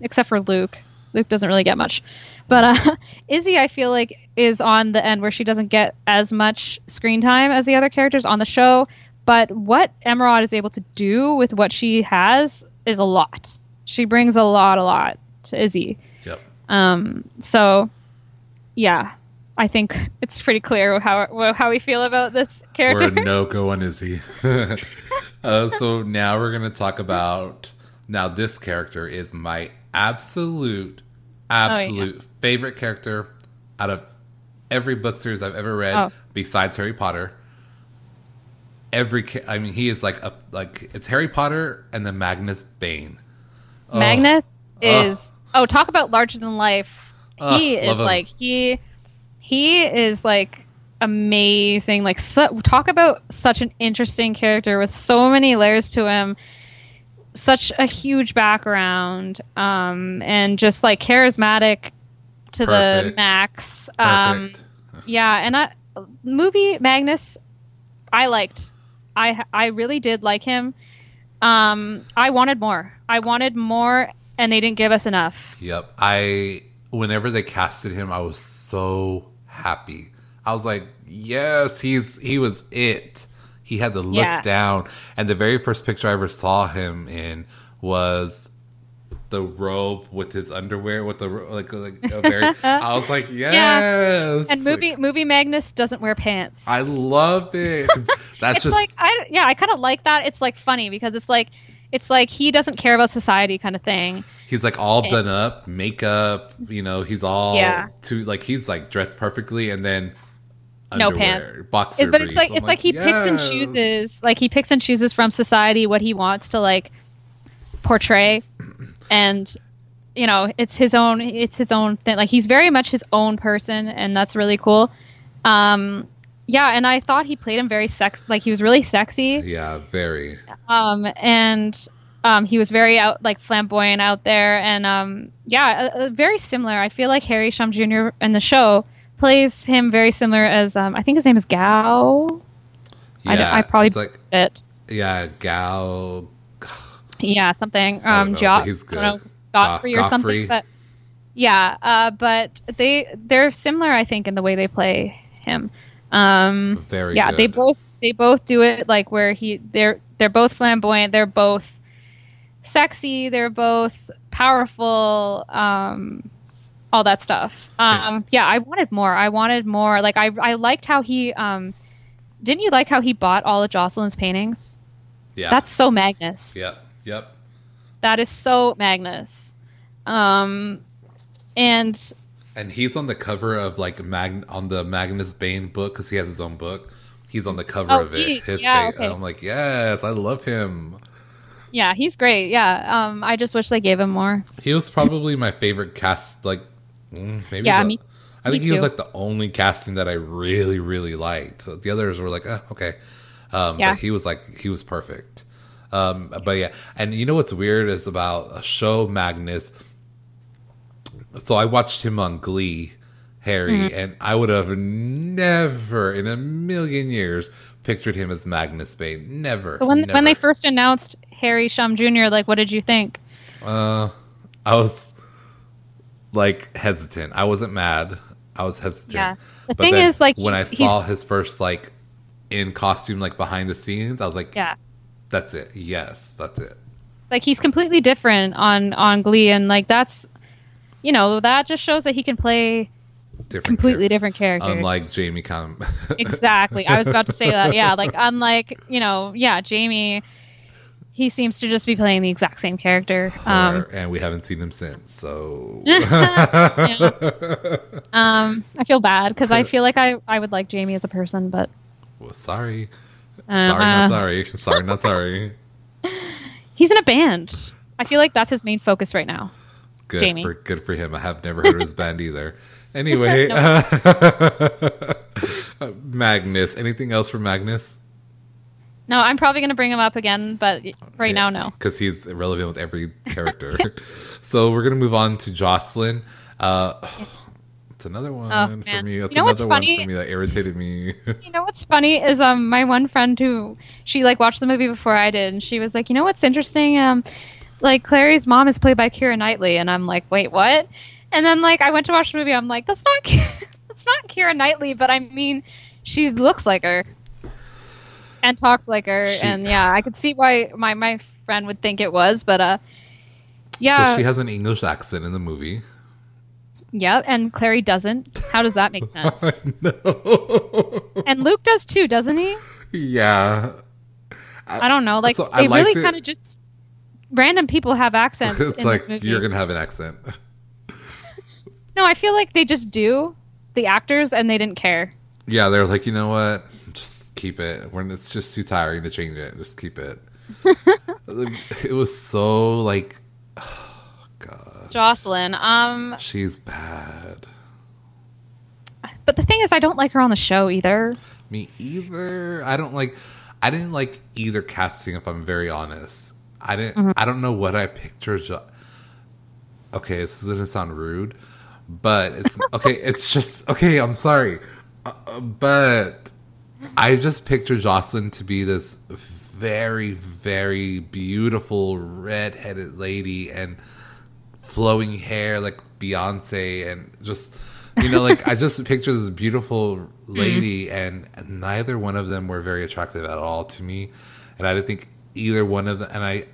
except for Luke, Luke doesn't really get much, but uh, Izzy, I feel like is on the end where she doesn't get as much screen time as the other characters on the show. But what Emerald is able to do with what she has is a lot. She brings a lot, a lot to Izzy. Yep. Um, so, yeah, I think it's pretty clear how how we feel about this character. We're no go on Izzy. uh, so now we're gonna talk about now this character is my absolute, absolute favorite character out of every book series I've ever read, Oh. besides Harry Potter. Every, I mean, he is like a like it's Harry Potter and the Magnus Bane. Oh, Magnus Ugh. is oh, talk about larger than life. Ugh, he is him. like he he is like amazing. Like so, talk about such an interesting character with so many layers to him. Such a huge background, um, and just like charismatic to the max. Um, perfect. yeah, and I movie Magnus, I liked. I I really did like him. Um, I wanted more. I wanted more, and they didn't give us enough. Yep. I whenever they casted him, I was so happy. I was like, yes, he's he was it. He had the look Yeah. down, and the very first picture I ever saw him in was the robe with his underwear with the like like a very. I was like, yes. And movie Like, movie Magnus doesn't wear pants. I love it. That's it's just like I yeah, I kind of like that. It's like funny because it's like it's like he doesn't care about society kind of thing. He's like all done up, makeup. You know, he's all Yeah. to like he's like dressed perfectly, and then No pants. boxer It- but it's like I'm it's like, he picks and chooses like he picks and chooses from society what he wants to like portray and you know it's his own it's his own thing like he's very much his own person and that's really cool um yeah and i thought he played him very sex like he was really sexy. Yeah, very. um and um he was very out like flamboyant out there. And um yeah uh, very similar. I feel like harry shum jr in the show plays him very similar as um i think his name is gao I, Yeah, I probably it's like it. Yeah, Gal. yeah something um know, jo- but he's I know, good. godfrey or something but yeah uh but they they're similar i think in the way they play him um Very. yeah they both they both do it like where he they're they're both flamboyant they're both sexy. They're both powerful. Um, all that stuff. Um, yeah, I wanted more. I wanted more. Like I, I liked how he. Um, didn't you like how he bought all of Jocelyn's paintings? Yeah. That's so Magnus. Yep. Yep. That is so Magnus. Um, and And he's on the cover of like Mag on the Magnus Bane book because he has his own book. He's on the cover Oh, of it. he- His yeah, face. okay. I'm like, yes, I love him. yeah, he's great. Yeah. Um, I just wish they gave him more. He was probably my favorite cast. Like, mm, maybe. Yeah, the- me- I think me he was like the only casting that I really, really liked. The others were like, eh, okay. Um, Yeah. But he was like, he was perfect. Um, but yeah, and you know what's weird is about a show Magnus. So I watched him on Glee, Harry, Mm-hmm. and I would have never in a million years pictured him as Magnus Bane. Never. So when when they first announced Harry Shum Jr., like, what did you think? Uh, I was like hesitant. I wasn't mad. I was hesitant. Yeah. The But thing then is, like, when I saw his first like in costume, like behind the scenes, I was like, Yeah. that's it. Yes, that's it." Like he's completely different on on Glee, and like that's, you know, that just shows that he can play Different, completely different characters. Unlike Jamie Cam. exactly. I was about to say that. Yeah, like unlike you know, yeah, Jamie, he seems to just be playing the exact same character. Um, and we haven't seen him since. So um, I feel bad because I feel like I I would like Jamie as a person, but well, sorry, uh, sorry, uh, not sorry, sorry, not sorry. he's in a band. I feel like that's his main focus right now. Good Jamie. for good for him. I have never heard of his band either. Anyway, Magnus. Anything else for Magnus? No, I'm probably going to bring him up again, but right now, no. because he's irrelevant with every character. so we're gonna move on to Jocelyn. Uh, it's another one Oh, for man. me. That's You know what's another one funny? for me that irritated me. You know what's funny is um my one friend who she like watched the movie before I did, and she was like, you know what's interesting? Um, like Clary's mom is played by Keira Knightley, and I'm like, wait, what? And then like I went to watch the movie, I'm like, that's not that's not Keira Knightley, but I mean, she looks like her and talks like her, She- and yeah, I could see why my my friend would think it was, but uh, yeah, so she has an English accent in the movie. yeah, and Clary doesn't. How does that make sense? no. and Luke does too, doesn't he? yeah. I don't know. Like So I they really kind of just random people have accents It's like you're gonna have an accent. No, I feel like they just do the actors and they didn't care. Yeah, they're like, you know what? Just keep it. When it's just too tiring to change it, just keep it. it was so like, God, Jocelyn. Um, she's bad. but the thing is, I don't like her on the show either. Me either. I don't like. I didn't like either casting. If I'm very honest, I didn't. Mm-hmm. I don't know what I pictured. Okay, this is gonna sound rude, but it's okay. It's just okay. I'm sorry, uh, uh, but I just picture Jocelyn to be this very, very beautiful red-headed lady and flowing hair like Beyonce and just you know like I just picture this beautiful lady and neither one of them were very attractive at all to me and I didn't think either one of them and I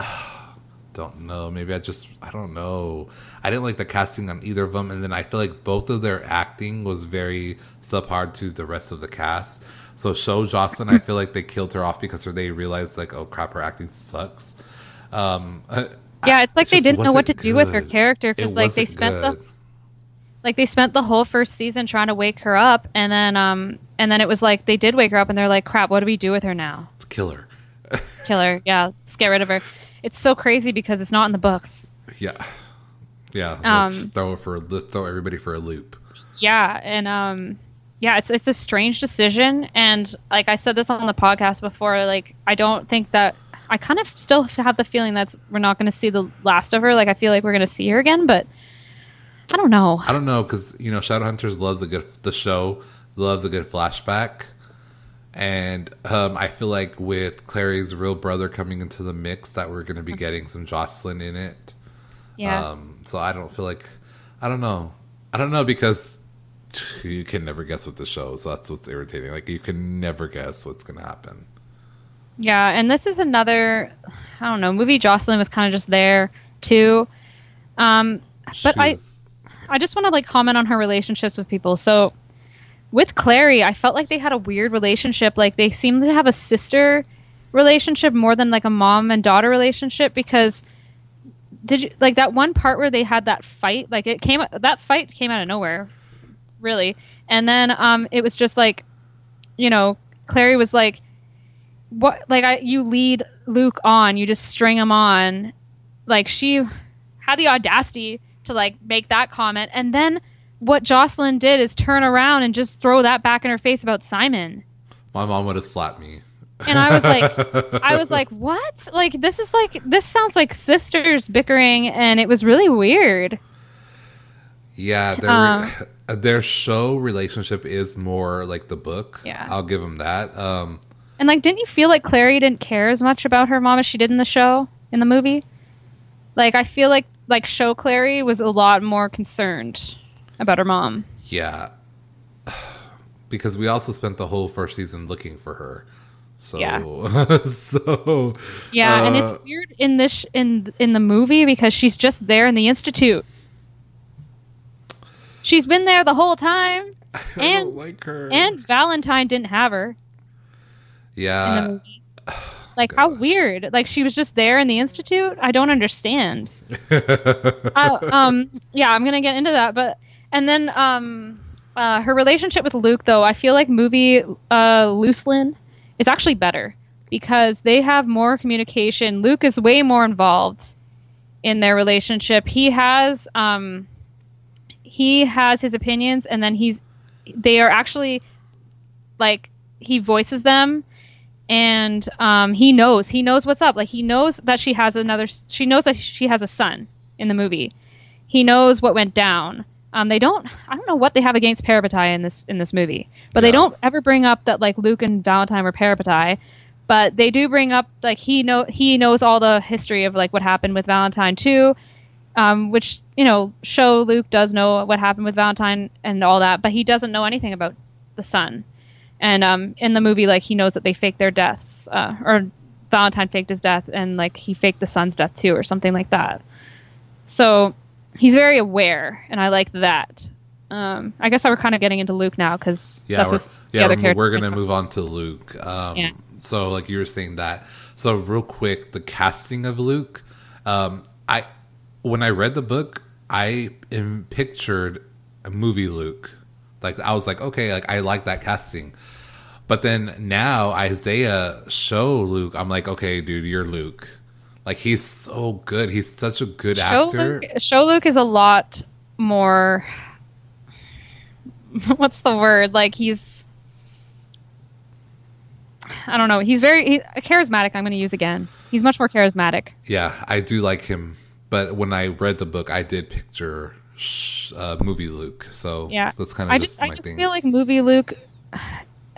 don't know. Maybe I just I don't know. I didn't like the casting on either of them and then I feel like both of their acting was very subpar to the rest of the cast. So show Jocelyn I feel like they killed her off because they realized like oh crap her acting sucks. Um Yeah, it's like it they didn't know what to wasn't do with her character because like they spent the like they spent the whole first season trying to wake her up, and then um and then it was like they did wake her up, and they're like, crap, what do we do with her now? kill her. Kill her? Yeah, let's get rid of her. It's so crazy because it's not in the books. Yeah, yeah. Let's Um, throw for let's throw everybody for a loop. Yeah, and um yeah, it's it's a strange decision and like I said this on the podcast before, like I don't think that I kind of still have the feeling that we're not going to see the last of her. Like I feel like we're going to see her again, but I don't know. I don't know because you know Shadowhunters loves a good the show loves a good flashback, and um, I feel like with Clary's real brother coming into the mix, that we're going to be getting some Jocelyn in it. Yeah. Um, so I don't feel like I don't know. I don't know because you can never guess with the show, so that's what's irritating. Like you can never guess what's going to happen. Yeah, and this is another I don't know, movie Jocelyn was kind of just there too. Um but I I just want to like comment on her relationships with people. So with Clary, I felt like they had a weird relationship. Like they seemed to have a sister relationship more than like a mom and daughter relationship because did you like that one part where they had that fight? Like it came that fight came out of nowhere, really. And then um it was just like you know, Clary was like what like I you lead Luke on, you just string him on. Like she had the audacity to like make that comment and then what Jocelyn did is turn around and just throw that back in her face about Simon. my mom would have slapped me. And I was like I was like, "What? Like this is like this sounds like sisters bickering and it was really weird." Yeah, their Um, their show relationship is more like the book. Yeah. I'll give them that. Um, And like didn't you feel like Clary didn't care as much about her mom as she did in the show in the movie? Like I feel like like show Clary was a lot more concerned about her mom. yeah, because we also spent the whole first season looking for her. So, Yeah. so Yeah, and it's uh, weird in this sh- in in the movie because she's just there in the institute. She's been there the whole time, I and- don't like her. and Valentine didn't have her in the yeah, movie. Like how weird! Like she was just there in the institute. I don't understand. uh, um, yeah, I'm gonna get into that, but and then um, uh, her relationship with Luke, though, I feel like movie uh, is actually better because they have more communication. Luke is way more involved in their relationship. He has um, he has his opinions, and then he's they are actually like he voices them and um, he knows he knows what's up like he knows that she has another she knows that she has a son in the movie he knows what went down um, they don't i don't know what they have against parabatai in this in this movie but they don't ever bring up that like luke and valentine were parabatai but they do bring up like he know he knows all the history of like what happened with valentine too um, which you know show luke does know what happened with valentine and all that but he doesn't know anything about the son. And um, in the movie like he knows that they faked their deaths uh, or valentine faked his death and like he faked the son's death too or something like that. So he's very aware and i like that um, i guess i were kind of getting into luke now because yeah, that's we're, what the other we're, we're gonna move on to Luke. Um, Yeah. So, like you were saying that. So, real quick, the casting of Luke. Um, I when I read the book, I am pictured a movie Luke. Like I was like, okay, like I like that casting. But then now Isaiah show Luke, I'm like, okay, dude, you're Luke. Like he's so good. He's such a good show actor. luke, show luke is a lot more what's the word like he's i don't know he's very he, charismatic i'm going to use again he's much more charismatic Yeah, I do like him. But when I read the book, I did picture uh, movie Luke. So Yeah, that's kind of I just, just I just thing. feel like movie Luke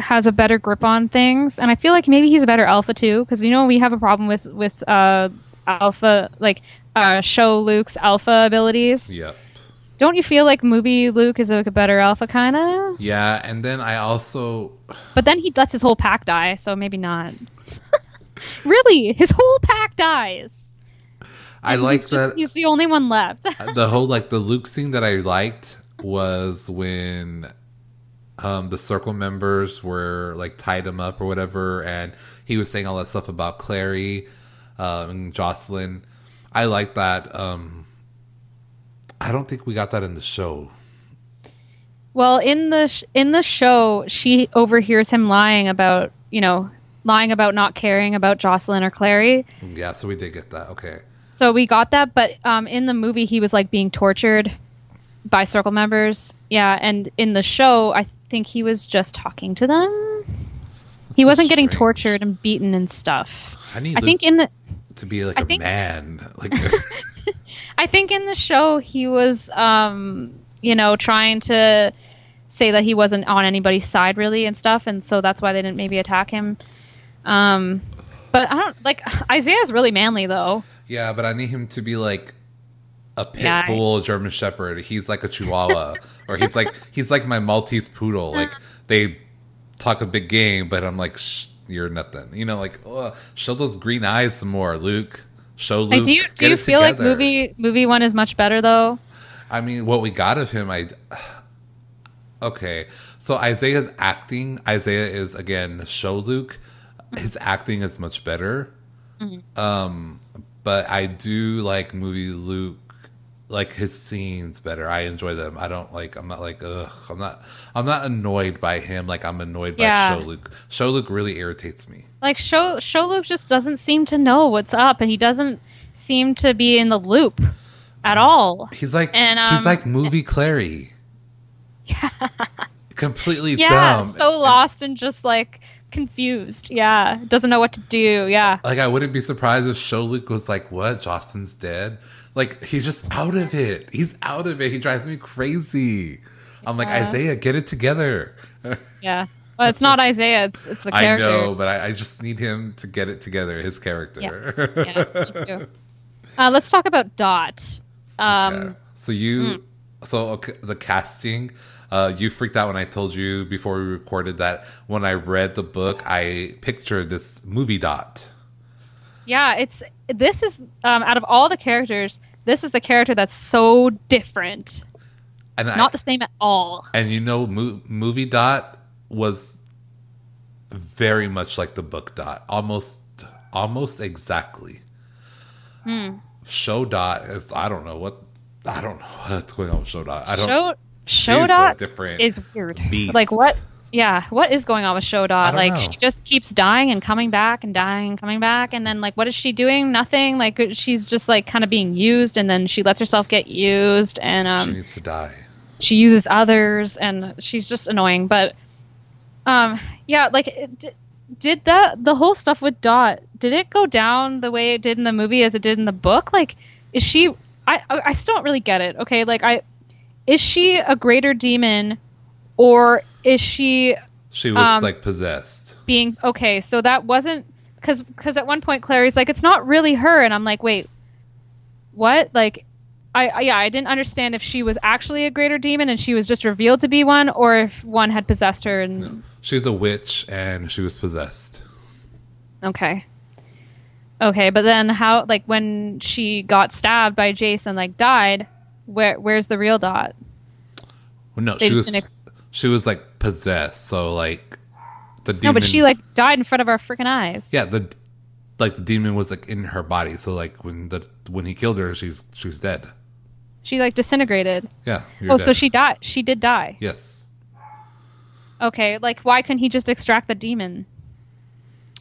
has a better grip on things, and I feel like maybe he's a better alpha too, because you know we have a problem with with uh, alpha like uh, show Luke's alpha abilities. yep. Don't you feel like movie Luke is like a better alpha kind of? Yeah, and then I also But then he lets his whole pack die, so maybe not. really, his whole pack dies. I like he's, just- that he's the only one left. the whole like the Luke scene that I liked was when um the circle members were like tied him up or whatever and he was saying all that stuff about Clary um and Jocelyn. I like that um I don't think we got that in the show. Well, in the sh- in the show, she overhears him lying about you know lying about not caring about Jocelyn or Clary. Yeah, so we did get that. Okay. So we got that, but um, in the movie, he was like being tortured by circle members. Yeah, and in the show, I think he was just talking to them. he so wasn't getting strange. tortured and beaten and stuff. I need I think in the to be like I a think- man. Like I think in the show he was, um, you know, trying to say that he wasn't on anybody's side really and stuff, and so that's why they didn't maybe attack him. Um, but I don't like Isaiah's really manly though. Yeah, but I need him to be like a pit Yeah, I- bull German Shepherd. He's like a Chihuahua, or he's like he's like my Maltese poodle. Like they talk a big game, but I'm like, you're nothing. You know, like ugh, show those green eyes some more, Luke. Show Luke. Like, do you do you feel like movie movie one is much better though? I mean, what we got of him, I. Okay, so Isaiah's acting. Isaiah is again show Luke. His acting is much better. Um, but I do like movie Luke. Like his scenes better. I enjoy them. I don't like. I'm not like. Ugh. I'm not. I'm not annoyed by him. Like I'm annoyed by Yeah. show Luke. Show Luke really irritates me. Like show show Luke just doesn't seem to know what's up, and he doesn't seem to be in the loop at all. He's like. And, um, he's like movie Clary. Yeah. Completely Yeah, dumb. so lost and just like confused. Yeah, doesn't know what to do. Yeah, Like I wouldn't be surprised if Show Luke was like, "What? Jocelyn's dead." Like he's just out of it. He's out of it. He drives me crazy. I'm like Isaiah, get it together. yeah. Well, it's not Isaiah. It's it's the character. I know, but I, I just need him to get it together. His character. Yeah, me too. Uh, let's talk about Dot. Um, Yeah. So you, so okay, the casting. Uh, you freaked out when I told you before we recorded that when I read the book, I pictured this movie dot. Yeah, it's this is um, out of all the characters, this is the character that's so different. And I, Not the same at all. And you know, mo- movie dot was very much like the book dot, almost, almost exactly. Hmm. Show dot is I don't know what I don't know what's going on with show dot. I don't. Show she's Show a Dot different is weird. beast. Like what? Yeah, what is going on with Show Dot? Like know. she just keeps dying and coming back and dying and coming back, and then like what is she doing? Nothing. Like she's just like kind of being used, and then she lets herself get used, and um, she needs to die. she uses others and she's just annoying but um yeah like it, did, that the whole stuff with dot did it go down the way it did in the movie as it did in the book like is she i I still don't really get it okay like i is she a greater demon or is she She was um, like possessed. being okay so that wasn't because because at one point clary's like it's not really her and i'm like wait what like I, I yeah i didn't understand if she was actually a greater demon and she was just revealed to be one or if one had possessed her and She's a witch and she was possessed. okay okay but then how like when she got stabbed by jason like died where where's the real dot Well, no, They she was ex- she was like possessed. So like the demon. no but she like died in front of our freaking eyes yeah the like the demon was like in her body. So like when the when he killed her, she's she's dead. she like disintegrated Yeah. oh so she died she did die Yes. Okay, like why couldn't he just extract the demon?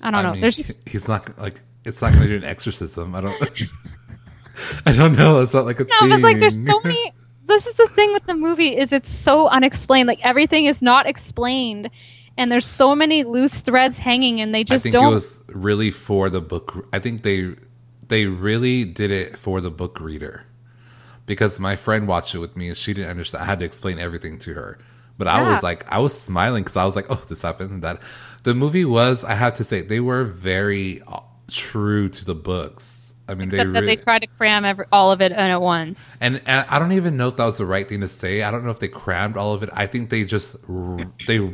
I don't know. mean, There's just he's not like it's not going to do an exorcism. I don't. I don't know. It's not like a no, thing. but like there's so many. This is the thing with the movie is it's so unexplained. Like everything is not explained, and there's so many loose threads hanging, and they I just think don't. it was really for the book. I think they they really did it for the book reader because my friend watched it with me and she didn't understand. I had to explain everything to her, but I was like, I was smiling because I was like, oh, this happened and that. The movie was, I have to say, they were very uh, true to the books. I mean, Except they that really. they tried to cram every, all of it in at once. and, and I don't even know if that was the right thing to say. I don't know if they crammed all of it. I think they just they.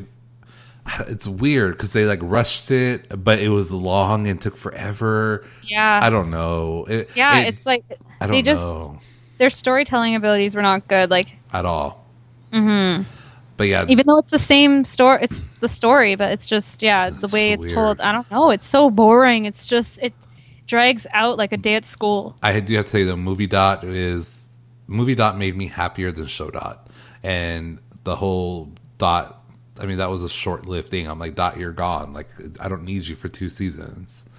It's weird because they like rushed it, but it was long and took forever. Yeah, I don't know. It, yeah. it- it's like I don't they just know their storytelling abilities were not good. Like at all. Mm-hmm. But yeah, even though it's the same story, it's the story, but it's just yeah the way it's weird. told. I don't know. It's so boring. It's just it drags out like a day at school. I do have to say the movie dot is movie dot made me happier than show dot, and the whole dot. I mean, that was a short lived thing. I'm like, dot, you're gone. Like, I don't need you for two seasons.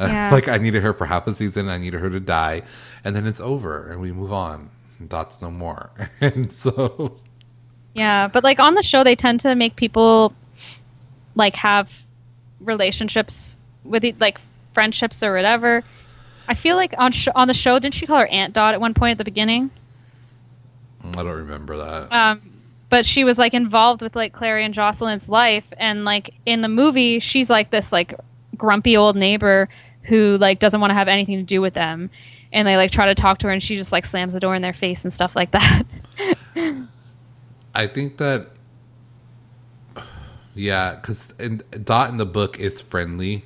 Yeah. like, I needed her for half a season. I needed her to die, and then it's over, and we move on. Dot's no more, and so Yeah, but like on the show, they tend to make people like have relationships with e- like friendships or whatever. I feel like on sh- on the show, didn't she call her Aunt Dot at one point at the beginning? I don't remember that. Um, but she was like involved with like Clary and Jocelyn's life, and like in the movie, she's like this like grumpy old neighbor who like doesn't want to have anything to do with them, and they like try to talk to her, and she just like slams the door in their face and stuff like that. I think that Yeah, because Dot in the book is friendly,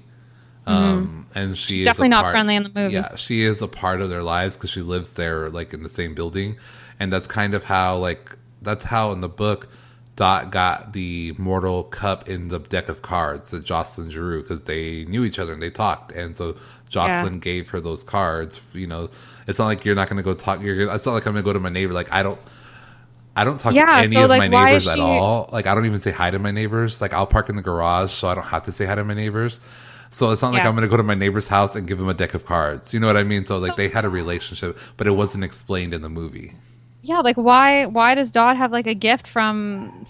um, and she She's is definitely not part- friendly in the movie. Yeah, she is a part of their lives because she lives there, like in the same building, and that's kind of how, like, that's how in the book, Dot got the mortal cup in the deck of cards that Jocelyn drew because they knew each other and they talked, and so Jocelyn gave her those cards. You know, it's not like you're not going to go talk. You're. It's not like I'm going to go to my neighbor. Like I don't. I don't talk Yeah, to any so, of like, my neighbors is at all. Like I don't even say hi to my neighbors. Like I'll park in the garage so I don't have to say hi to my neighbors. So it's not like I'm gonna go to my neighbor's house and give him a deck of cards. You know what I mean? So like So- they had a relationship, but it wasn't explained in the movie. yeah like why why does dot have like a gift from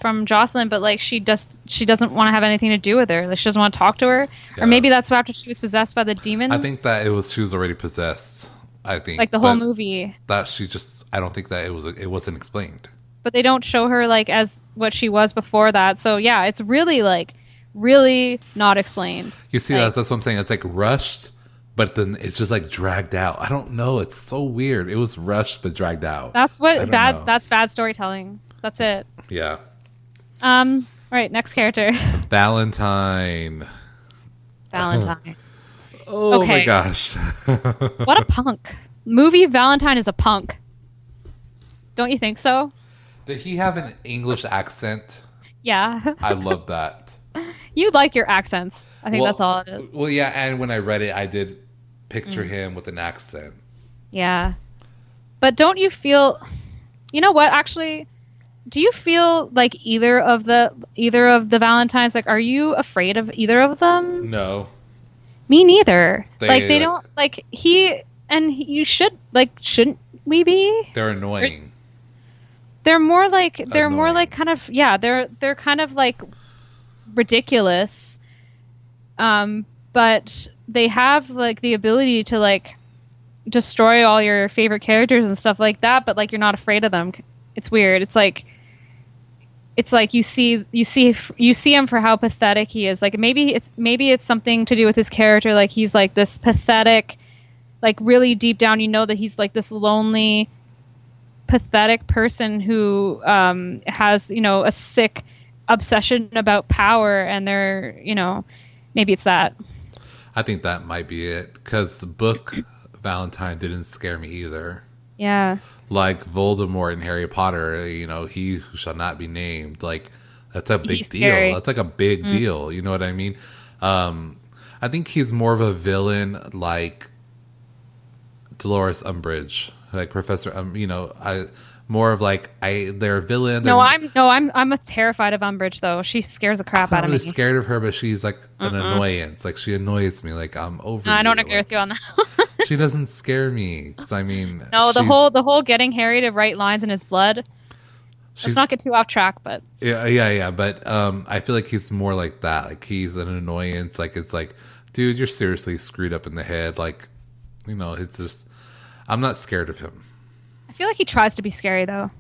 from jocelyn but like she just she doesn't want to have anything to do with her like she doesn't want to talk to her Yeah. or maybe that's after she was possessed by the demon I think that it was she was already possessed. I think like the whole But movie That she just I don't think that it was it wasn't explained. but they don't show her like as what she was before that so yeah it's really like really not explained You see, Like- that's, that's what I'm saying. It's like rushed, but then it's just like dragged out. I don't know. It's so weird. It was rushed but dragged out. that's what bad know. that's bad storytelling that's it yeah. um all right next character Valentine. valentine Oh my gosh. what a punk movie valentine is a punk don't you think so Did he have an English accent? yeah I love that. You like your accents i think Well- that's all it is Well, yeah, and when I read it, I did picture Mm. him with an accent. Yeah. But don't you feel You know what actually do you feel like either of the either of the Valentines like are you afraid of either of them? No. Me neither. They, like they like- don't like he and he- you should like shouldn't we be? They're annoying. They're more like they're more like kind of yeah, they're they're kind of like ridiculous. Um but they have like the ability to like destroy all your favorite characters and stuff like that, but like you're not afraid of them. It's weird. It's like it's like you see you see you see him for how pathetic he is. Like maybe it's maybe it's something to do with his character. Like he's like this pathetic, like really deep down, you know that he's like this lonely, pathetic person who um, has you know a sick obsession about power, and they're you know maybe it's that. I think that might be it because the book Valentine didn't scare me either. Yeah. Like Voldemort in Harry Potter, you know, he who shall not be named. Like that's a big deal. That's like a big Mm. deal. You know what I mean? Um, I think he's more of a villain, like Dolores Umbridge, like Professor. Um, you know, I more of like I they're a villain. No, they're- I'm no, I'm I'm terrified of Umbridge though. She scares the crap out of really me. scared of her, but she's like an annoyance. Like she annoys me. Like I'm over. I don't agree Like, with you on that. she doesn't scare me because I mean, no, the whole the whole getting Harry to write lines in his blood. she's Let's not get too off track, but yeah, yeah, yeah. But um, I feel like he's more like that. Like he's an annoyance. Like it's like, dude, you're seriously screwed up in the head. Like, you know, it's just, I'm not scared of him. I feel like he tries to be scary though.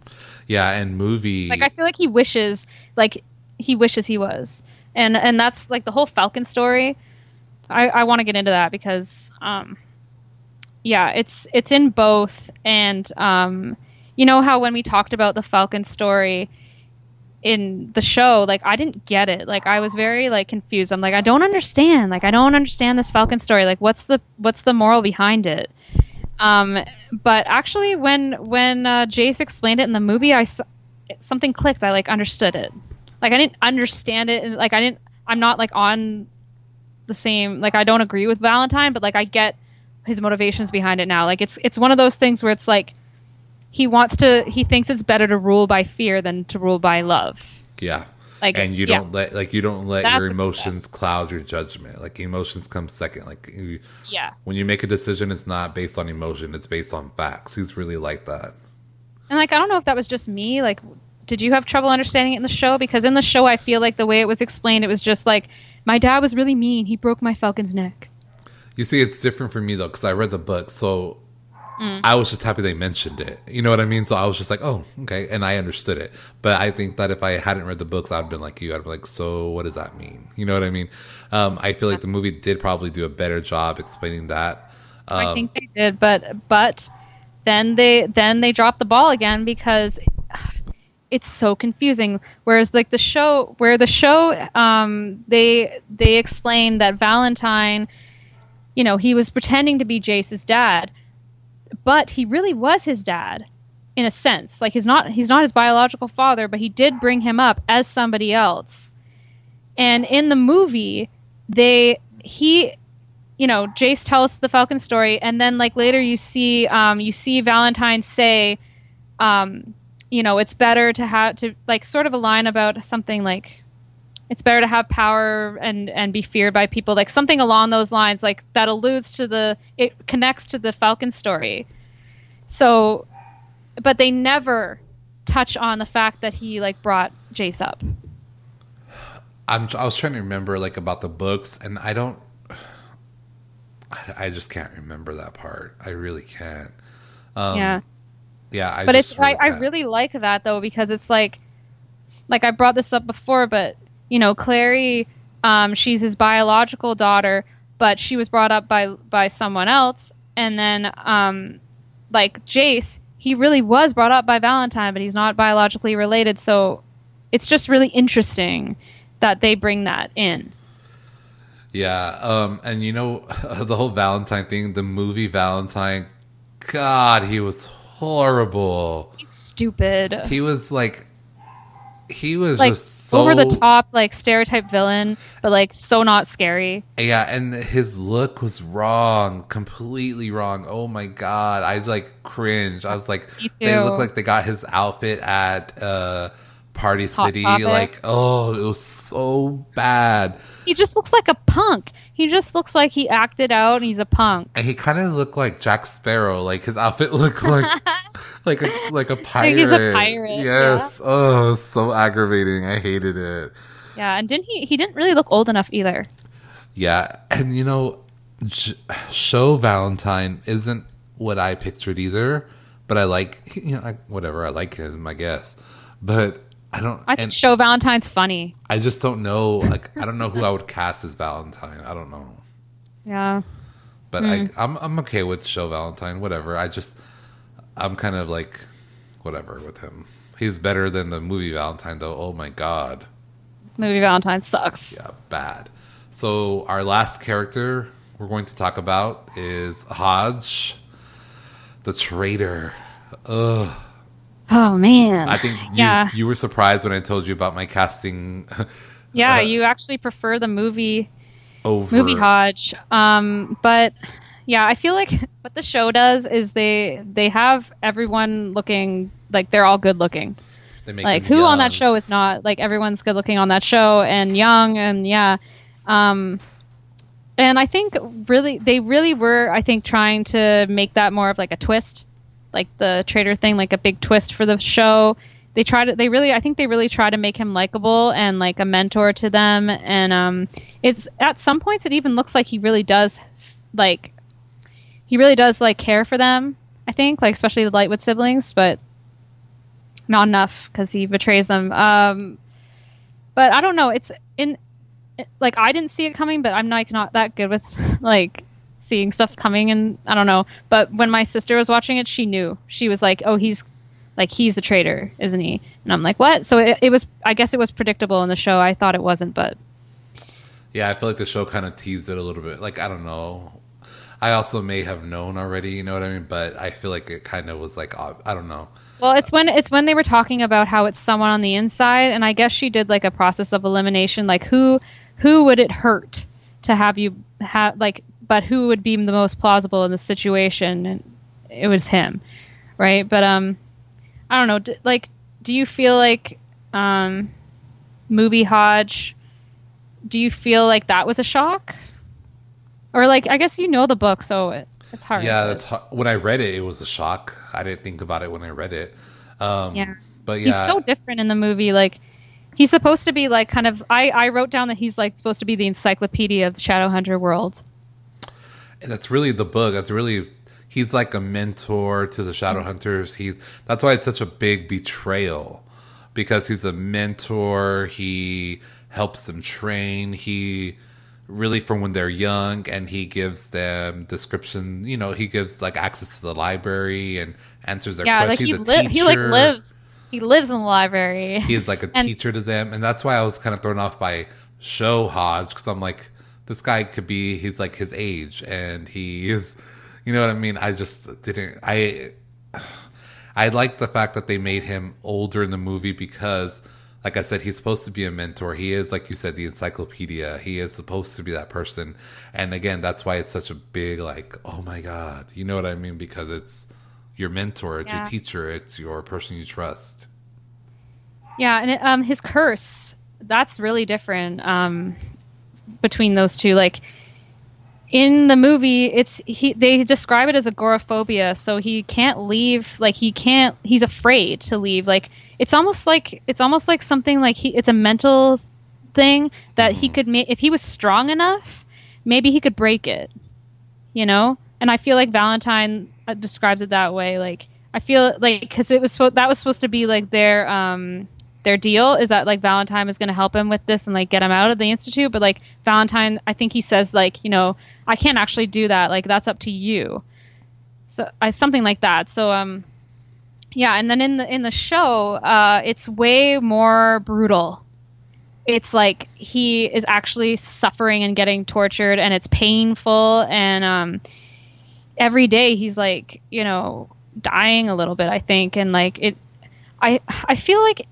Yeah, and movie. Like I feel like he wishes like he wishes he was. And and that's like the whole Falcon story. I I want to get into that because um yeah, it's it's in both and um you know how when we talked about the Falcon story in the show like I didn't get it. Like I was very like confused. I'm like I don't understand. Like I don't understand this Falcon story. Like what's the what's the moral behind it? Um, but actually, when when uh, Jace explained it in the movie, I something clicked. I like understood it. Like I didn't understand it, like I didn't. I'm not like on the same. Like I don't agree with Valentine, but like I get his motivations behind it now. Like it's it's one of those things where it's like he wants to. He thinks it's better to rule by fear than to rule by love. yeah. Like and you yeah. don't let like you don't let That's your emotions cloud your judgment. Like emotions come second. Like you, Yeah. when you make a decision, it's not based on emotion; it's based on facts. He's really like that. And like I don't know if that was just me. Like, did you have trouble understanding it in the show? Because in the show, I feel like the way it was explained, it was just like my dad was really mean. He broke my falcon's neck. You see, it's different for me though because I read the book, so Mm. I was just happy they mentioned it. You know what I mean? So I was just like, oh, okay, and I understood it. But I think that if I hadn't read the books, I'd been like you. I'd be like, so what does that mean? You know what I mean? Um, I feel like the movie did probably do a better job explaining that. Um, I think they did, but but then they then they dropped the ball again because it's so confusing. Whereas like the show, where the show, um, they they explain that Valentine, you know, he was pretending to be Jace's dad, but he really was his dad in a sense. Like he's not he's not his biological father, but he did bring him up as somebody else. And in the movie, they he you know, Jace tells the Falcon story, and then like later you see um, you see Valentine say, um, you know, it's better to have to like sort of a line about something like it's better to have power and and be feared by people, like something along those lines, like that alludes to the it connects to the Falcon story. So, but they never touch on the fact that he like brought Jace up. I'm, I was trying to remember like about the books, and I don't. I, I just can't remember that part. I really can't. Um, yeah, yeah. I but just it's I, I really like that though because it's like like I brought this up before, but you know, Clary, um, she's his biological daughter, but she was brought up by by someone else, and then um, like Jace, he really was brought up by Valentine, but he's not biologically related, so it's just really interesting that they bring that in. Yeah, um, and you know the whole Valentine thing, the movie Valentine. God, he was horrible. He's stupid. He was like, he was like just so over the top, like stereotype villain, but like so not scary. Yeah, and his look was wrong, completely wrong. Oh my god, I was like cringe. I was like, they look like they got his outfit at uh, Party Hot City. Topic. Like, oh, it was so bad. He just looks like a punk. He just looks like he acted out and he's a punk. And he kind of looked like Jack Sparrow. Like his outfit looked like like a like a pirate. he's a pirate, Yes. Oh, so aggravating. I hated it. Yeah, and didn't he? He didn't really look old enough either. Yeah, and you know, J- show Valentine isn't what I pictured either. But I like, you know, I, whatever. I like him, I guess. But I don't. I think Show Valentine's funny. I just don't know. Like, I don't know who I would cast as Valentine. I don't know. Yeah. But Hmm. I, I'm I'm okay with show Valentine. Whatever. I just I'm kind of like whatever with him. He's better than the movie Valentine, though. Oh my god. Movie Valentine sucks. Yeah, bad. So our last character we're going to talk about is Hodge, the traitor. Ugh. Oh man. I think you, yeah. you were surprised when I told you about my casting yeah, uh, you actually prefer the movie over movie Hodge. Um, but yeah, I feel like what the show does is they they have everyone looking like they're all good looking. They make Like him who on that show is not like everyone's good looking on that show and young and yeah. Um, and I think really they really were I think trying to make that more of like a twist, like the traitor thing, like a big twist for the show. They try to they really I think they really try to make him likable and like a mentor to them. And um it's at some points it even looks like he really does like he really does like care for them I think like especially the Lightwood siblings but not enough because he betrays them. Um but I don't know. It's in it- like I didn't see it coming but I'm like not that good with like seeing stuff coming and I don't know but when my sister was watching it she knew she was like oh he's like he's a traitor isn't he and I'm like what so it, it was I guess it was predictable in the show I thought it wasn't but Yeah, I feel like the show kind of teased it a little bit. Like I don't know. I also may have known already, you know what I mean? But I feel like it kind of was like I don't know. Well, it's when it's when they were talking about how it's someone on the inside, and I guess she did like a process of elimination, like who who would it hurt to have you have like, but who would be the most plausible in the situation, and it was him, right? But um, I don't know, d- like, do you feel like um, movie Hodge? Do you feel like that was a shock, or like I guess you know the book, so it, it's hard. Yeah, that's ho- when I read it, it was a shock. I didn't think about it when I read it. Um, Yeah. but yeah, he's so different in the movie like he's supposed to be like kind of i i wrote down that he's like supposed to be the encyclopedia of the shadowhunter world and that's really the book. That's really he's like a mentor to the Shadowhunters. He's that's why it's such a big betrayal because he's a mentor. He helps them train. He really from when they're young and he gives them description you know he gives like access to the library and answers their questions. yeah like questions he He's a li- he like lives he lives in the library. He is like a And- teacher to them, and that's why I was kind of thrown off by Show Hodge because I'm like, this guy could be he's like his age, and he is, you know what I mean? I just didn't. I I like the fact that they made him older in the movie because, like I said, he's supposed to be a mentor. He is, like you said, the encyclopedia. He is supposed to be that person, and again, that's why it's such a big like, oh my god, you know what I mean? Because it's your mentor, it's Yeah. your teacher, it's your person you trust. Yeah, and it, um, his curse that's really different um, between those two. Like in the movie, it's he they describe it as agoraphobia, so he can't leave. Like he can't. He's afraid to leave. Like it's almost like it's almost like something like he. It's a mental thing that he could make if he was strong enough. Maybe he could break it. You know, and I feel like Valentine uh, describes it that way. Like I feel like because it was that was supposed to be like their um their deal is that like Valentine is going to help him with this and like get him out of the institute, but like Valentine, I think he says like you know I can't actually do that. Like that's up to you. So I something like that. So um yeah, and then in the in the show, uh, it's way more brutal. It's like he is actually suffering and getting tortured, and it's painful, and um, every day he's like, you know, dying a little bit. I think, and like it, I I feel like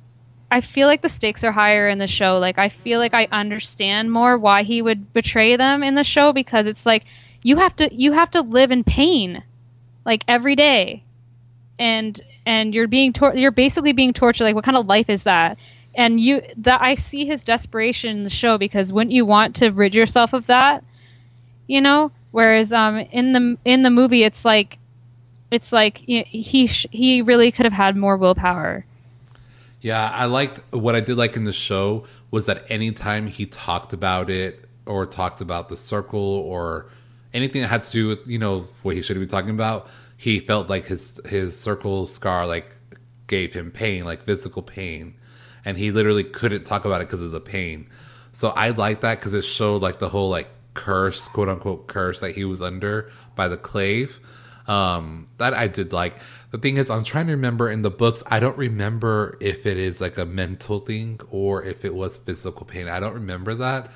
I feel like the stakes are higher in the show. Like I feel like I understand more why he would betray them in the show because it's like you have to you have to live in pain like every day. And and you're being tor- you're basically being tortured. Like what kind of life is that? And you that I see his desperation in the show because wouldn't you want to rid yourself of that? You know? Whereas um in the in the movie it's like it's like you know, he sh- he really could have had more willpower Yeah, I liked what I did like in the show was that anytime he talked about it or talked about the circle or anything that had to do with you know what he should be talking about, he felt like his his circle scar like gave him pain, like physical pain, and he literally couldn't talk about it because of the pain. So I like that because it showed like the whole like curse, quote unquote curse that he was under by the clave. Um, that I did like. The thing is, I'm trying to remember in the books. I don't remember if it is like a mental thing or if it was physical pain. I don't remember that.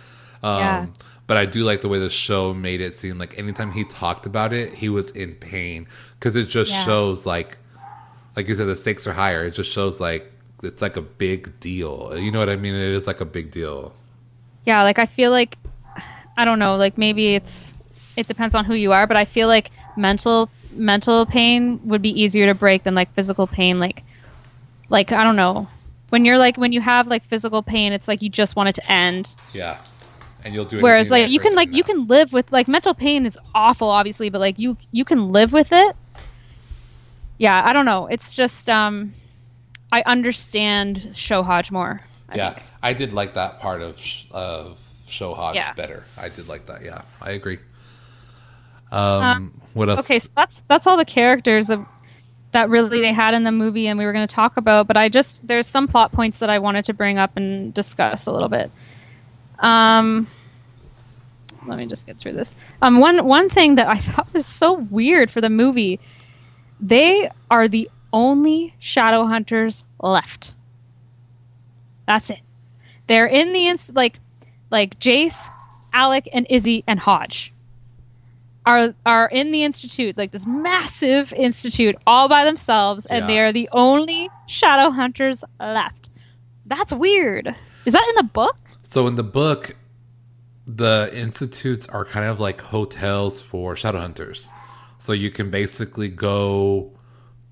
Um, Yeah. But I do like the way the show made it seem like anytime he talked about it, he was in pain because it just Yeah. shows like, like you said, the stakes are higher. It just shows like it's like a big deal. You know what I mean? It is like a big deal. yeah like i feel like i don't know like maybe it's it depends on who you are but i feel like mental mental pain would be easier to break than like physical pain like like i don't know when you're like when you have like physical pain it's like you just want it to end Yeah, and you'll do. It. Whereas like you can like you can live with like mental pain is awful obviously but like you you can live with it yeah i don't know it's just um i understand show hodge more I yeah, think. I did like that part of of Show Hodge Yeah. better. I did like that. Yeah, I agree. Um, what else? Okay, so that's that's all the characters of, that really they had in the movie, and we were going to talk about. But I just there's some plot points that I wanted to bring up and discuss a little bit. Um, let me just get through this. Um, one one thing that I thought was so weird for the movie, they are the only shadow hunters left. That's it. They're in the inst- like like Jace, Alec, and Izzy and Hodge are are in the institute, like this massive institute, all by themselves, and Yeah. they are the only shadow hunters left. That's weird. Is that in the book? So in the book, the institutes are kind of like hotels for shadow hunters. So you can basically go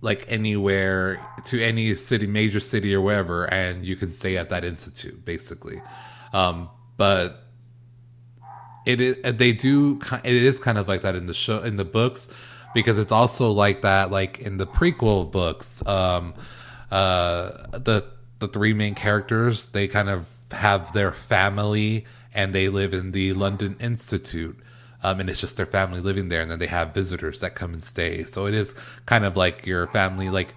like anywhere to any city, major city or wherever, and you can stay at that institute basically. Um, but it is they do it is kind of like that in the show in the books because it's also like that like in the prequel books um uh the the three main characters they kind of have their family and they live in the London Institute um and it's just their family living there and then they have visitors that come and stay. So it is kind of like your family like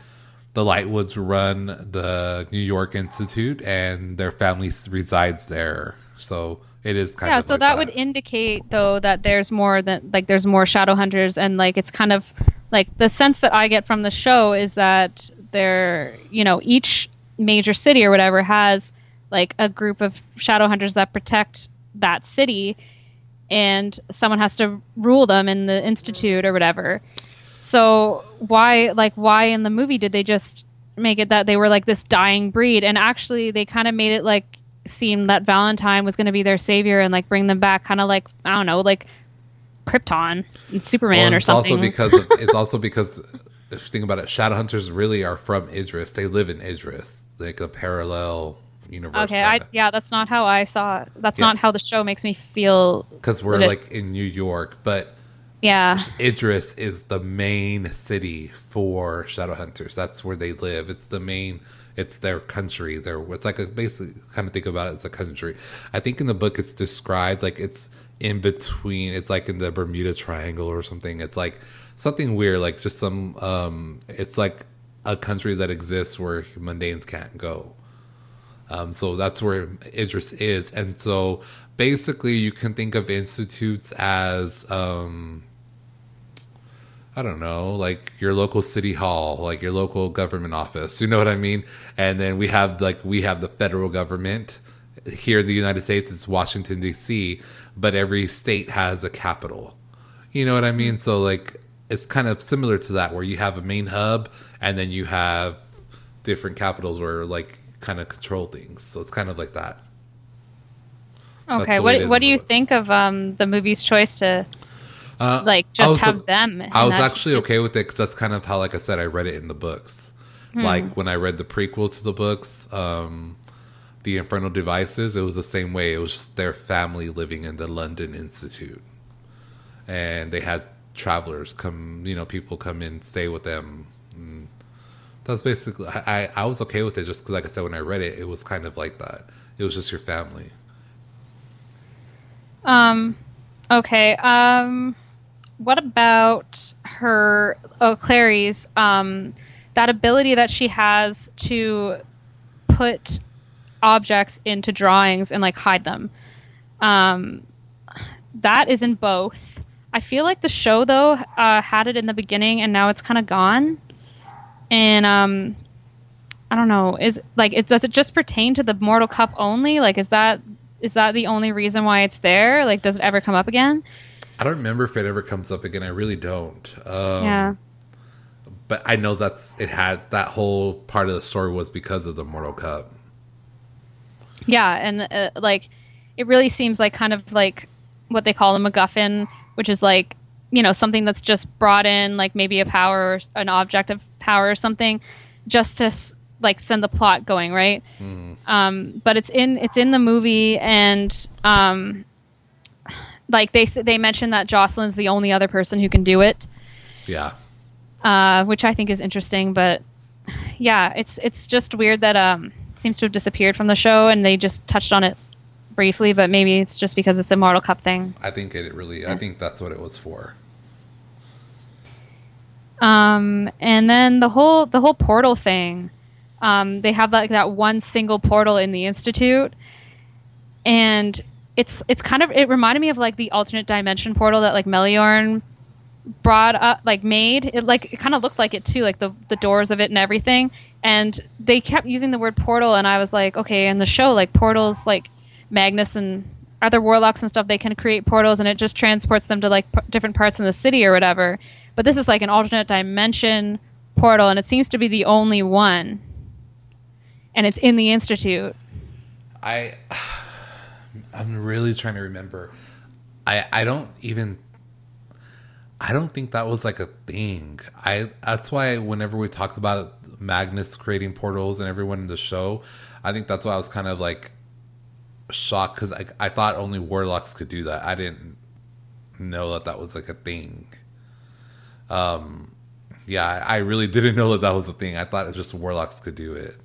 the Lightwoods run the New York Institute and their family resides there. So it is kind yeah, of so like that, would indicate though that there's more than like there's more shadow hunters and like it's kind of like the sense that I get from the show is that they're you know each major city or whatever has like a group of shadow hunters that protect that city and someone has to rule them in the institute or whatever. So why like why in the movie did they just make it that they were like this dying breed? And actually they kind of made it like seem that valentine was going to be their savior and like bring them back kind of like i don't know like krypton and superman Well, or something also because of, it's also because if you think about it, Shadowhunters really are from Idris. They live in Idris, like a parallel universe. okay i yeah that's not how i saw it. that's Yeah. not how the show makes me feel because we're like in New York, but yeah Idris is the main city for Shadowhunters. That's where they live. It's the main. It's their country. Their it's like a basically kind of think about it as a country. I think in the book it's described like it's in between. It's like in the Bermuda Triangle or something. It's like something weird, like just some. um It's like a country that exists where mundanes can't go. Um, so that's where Idris is. And so basically, you can think of institutes as, um, I don't know, like your local city hall, like your local government office. You know what I mean? And then we have like we have the federal government here in the United States. It's Washington D.C., but every state has a capital. You know what I mean? So like it's kind of similar to that, where you have a main hub, and then you have different capitals where like kind of control things. So it's kind of like that. Okay the way it what what do you think of um the movie's choice to Uh, like just was- have them I was actually okay with it because that's kind of how, like I said, I read it in the books. Hmm. Like when I read the prequel to the books, um, the Infernal Devices, it was the same way. It was just their family living in the London Institute, and they had travelers come, you know, people come in, stay with them. And that's basically. I I I was okay with it just because, like I said, when I read it, it was kind of like that. It was just your family. Um, okay. Um, what about her? Oh, Clary's. Um, that ability that she has to put objects into drawings and like hide them. Um, that is in both. I feel like the show though uh, had it in the beginning and now it's kind of gone. And um, I don't know. Is like it does it just pertain to the Mortal Cup only? Like is that is that the only reason why it's there? Like does it ever come up again? I don't remember if it ever comes up again. I really don't. Um, yeah. but I know that's it had that whole part of the story was because of the Mortal Cup. Yeah, and uh, like it really seems like kind of like what they call a MacGuffin, which is like you know something that's just brought in, like maybe a power or an object of power or something, just to like send the plot going, right? Um, but it's in it's in the movie, and um, like they they mention that Jocelyn's the only other person who can do it Yeah, uh, which I think is interesting. But yeah, it's it's just weird that um seems to have disappeared from the show, and they just touched on it briefly. But maybe it's just because it's a Mortal Cup thing. I think it really. I think that's what it was for. Um, and then the whole the whole portal thing. Um, they have like that one single portal in the institute, and it's it's kind of it reminded me of like the alternate dimension portal that like Meliorn brought up like made. It like it kind of looked like it too like the the doors of it and everything. And they kept using the word portal and i was like okay in the show like portals like magnus and other warlocks and stuff they can create portals and it just transports them to like p- different parts in the city or whatever. But this is like an alternate dimension portal and it seems to be the only one. And it's in the institute. I. I'm really trying to remember. I I don't even. I don't think that was like a thing. I that's why whenever we talked about Magnus creating portals and everyone in the show, I think that's why I was kind of like shocked because I I thought only warlocks could do that. I didn't know that that was like a thing. Um, yeah, I really didn't know that that was a thing. I thought it just warlocks could do it.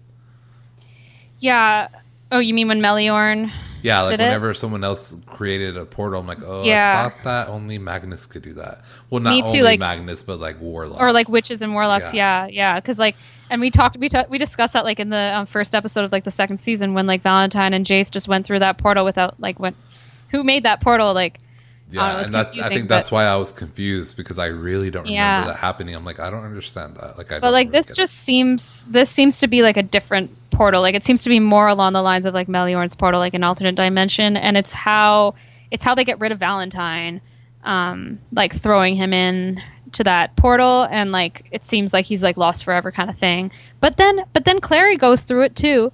yeah oh you mean when meliorn Yeah, like Did it? whenever someone else created a portal, I'm like, oh, Yeah. I thought that only Magnus could do that. Well, not Me too, only like- Magnus, but like warlocks or like witches and warlocks yeah yeah because like and we talked we ta- we discussed that like in the um, first episode of like the second season when like valentine and jace just went through that portal without like went who made that portal like Yeah, and that, I think that's why I was confused because I really don't remember Yeah. that happening. I'm like, I don't understand that. Like, I but like really this just seems this seems to be like a different portal like it seems to be more along the lines of like Meliorn's portal like an alternate dimension and it's how it's how they get rid of Valentine um like throwing him in to that portal and like it seems like he's like lost forever kind of thing but then but then Clary goes through it too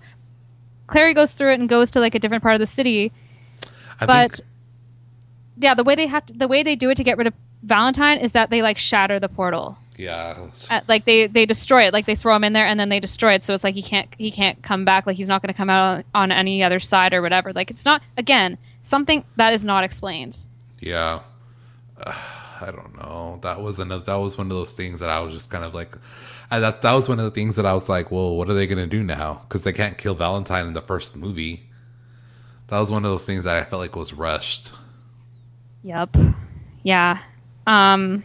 Clary goes through it and goes to like a different part of the city. I but think, yeah the way they have to, the way they do it to get rid of Valentine is that they like shatter the portal yeah, uh, like they they destroy it like they throw him in there and then they destroy it so it's like he can't he can't come back like he's not going to come out on, on any other side or whatever like it's not again something that is not explained yeah. I don't know. That was another. That was one of those things that I was just kind of like. I, that that was one of the things that I was like, well, what are they gonna do now? Because they can't kill Valentine in the first movie. That was one of those things that I felt like was rushed. Yep yeah um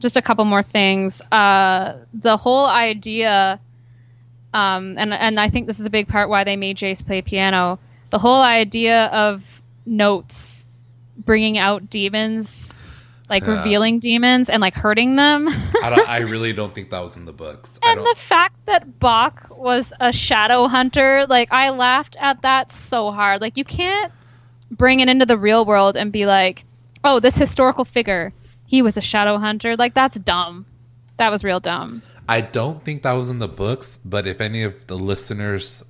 just a couple more things uh the whole idea um and and i think this is a big part why they made jace play piano the whole idea of notes bringing out demons like Yeah. revealing demons and like hurting them I, don't, I really don't think that was in the books. And the fact that Bach was a shadow hunter, like I laughed at that so hard. Like you can't bring it into the real world and be like, "Oh, this historical figure, he was a shadow hunter." Like that's dumb. That was real dumb. I don't think that was in the books, but if any of the listeners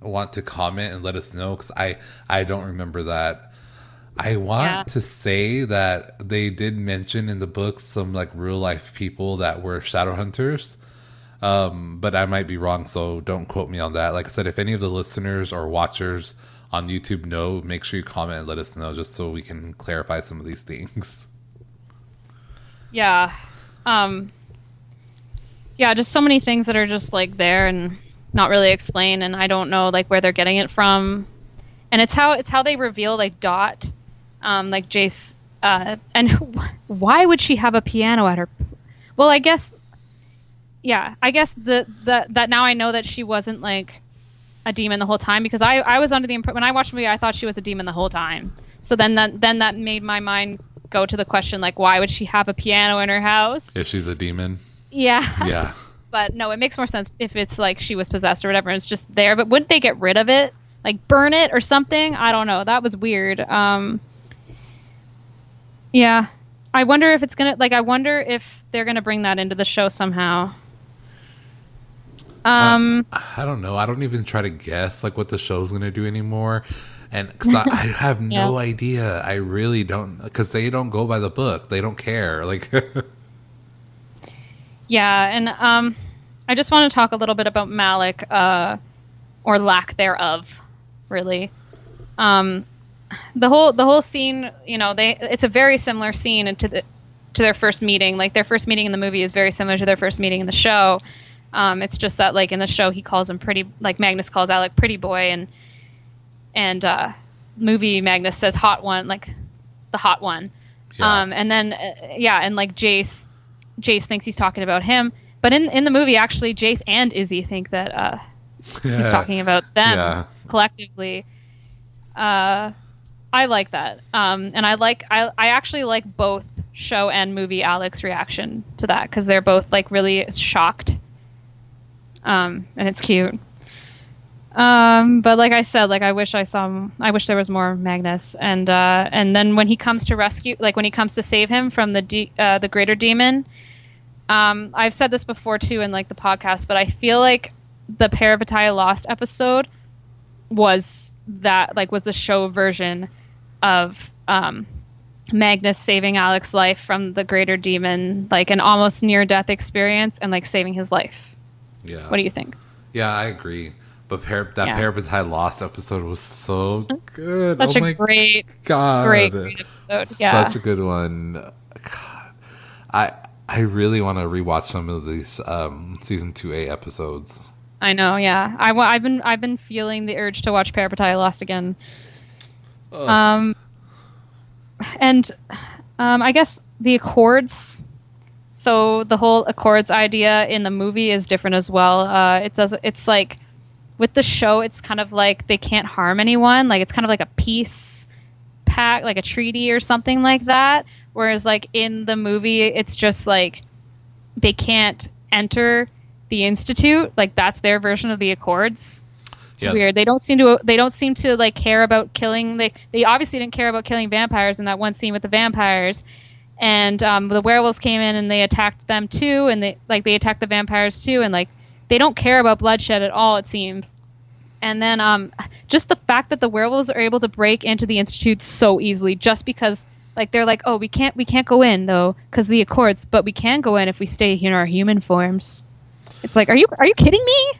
want to comment and let us know, because I I don't remember that. I want Yeah. to say that they did mention in the books some like real life people that were shadow hunters, um, but I might be wrong, so don't quote me on that. Like I said, if any of the listeners or watchers on YouTube know, make sure you comment and let us know, just so we can clarify some of these things. Yeah. Um Yeah, just so many things that are just like there and not really explained and I don't know like where they're getting it from. And it's how it's how they reveal like Dot um like Jace uh and why would she have a piano at her Well, I guess yeah, I guess the the that now I know that she wasn't like a demon the whole time because I I was under the impression when I watched the movie I thought she was a demon the whole time. So then that then that made my mind go to the question like why would she have a piano in her house? If she's a demon, Yeah. yeah. but no, it makes more sense if it's like she was possessed or whatever and it's just there. But wouldn't they get rid of it? Like burn it or something? I don't know. That was weird. Um Yeah. I wonder if it's gonna like I wonder if they're gonna bring that into the show somehow. Um I don't know. I don't even try to guess like what the show's gonna do anymore, and because I, I have no Yeah. idea. I really don't because they don't go by the book. They don't care. Like, Yeah, and um, I just want to talk a little bit about Malec, uh, or lack thereof, really. Um, the whole the whole scene, you know, they it's a very similar scene to the to their first meeting. Like their first meeting in the movie is very similar to their first meeting in the show. Um, it's just that like in the show he calls him pretty, like Magnus calls Alec pretty boy, and and uh, movie Magnus says hot one, like the hot one. Yeah. Um, and then uh, yeah, and like Jace, Jace thinks he's talking about him, but in in the movie actually Jace and Izzy think that uh, he's talking about them Yeah. collectively. Uh, I like that, um, and I like I I actually like both show and movie Alec's reaction to that because they're both like really shocked, um, and it's cute. Um, but like I said, like I wish I saw, I wish there was more Magnus, and uh, and then when he comes to rescue, like when he comes to save him from the de- uh, the greater demon, um, I've said this before too in like the podcast, but I feel like the Parabatai Lost episode was that like was the show version of um, Magnus saving Alec's life from the greater demon, like an almost near death experience, and like saving his life. Yeah. What do you think? Yeah, I agree. But par- that Yeah. Parabatai Lost episode was so good. Such oh a my great, god, great, great episode. Yeah. such a good one. God, I I really want to rewatch some of these um, season two A episodes. I know, yeah. I, I've been I've been feeling the urge to watch Parabatai Lost again. Um, and um, I guess the Accords. So the whole Accords idea in the movie is different as well. Uh, it does. It's like with the show, it's kind of like they can't harm anyone. Like it's kind of like a peace pact, like a treaty or something like that. Whereas like in the movie, it's just like they can't enter the institute. Like that's their version of the Accords. It's Yeah. weird. They don't seem to. They don't seem to like care about killing. They they obviously didn't care about killing vampires in that one scene with the vampires. And um, the werewolves came in and they attacked them too, and they like they attacked the vampires too, and like they don't care about bloodshed at all. It seems. And then um, just the fact that the werewolves are able to break into the institute so easily, just because like they're like, oh, we can't we can't go in though because the accords, but we can go in if we stay in our human forms. It's like, are you are you kidding me?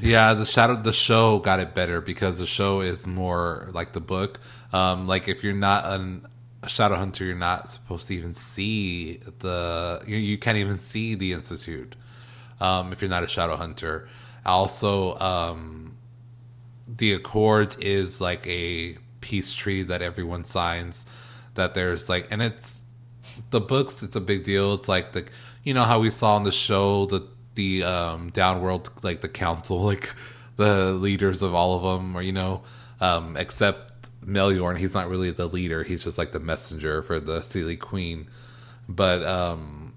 Yeah, the shadow the show got it better because the show is more like the book. Um, like if you're not an, a shadow hunter, you're not supposed to even see the you, you can't even see the institute um, if you're not a shadow hunter. Also, um, the accords is like a peace treaty that everyone signs. That there's like, and it's the books. It's a big deal. It's like the you know how we saw on the show the the um, downworld like the council like the leaders of all of them or you know um, except Meliorn he's not really the leader he's just like the messenger for the Seelie Queen. But um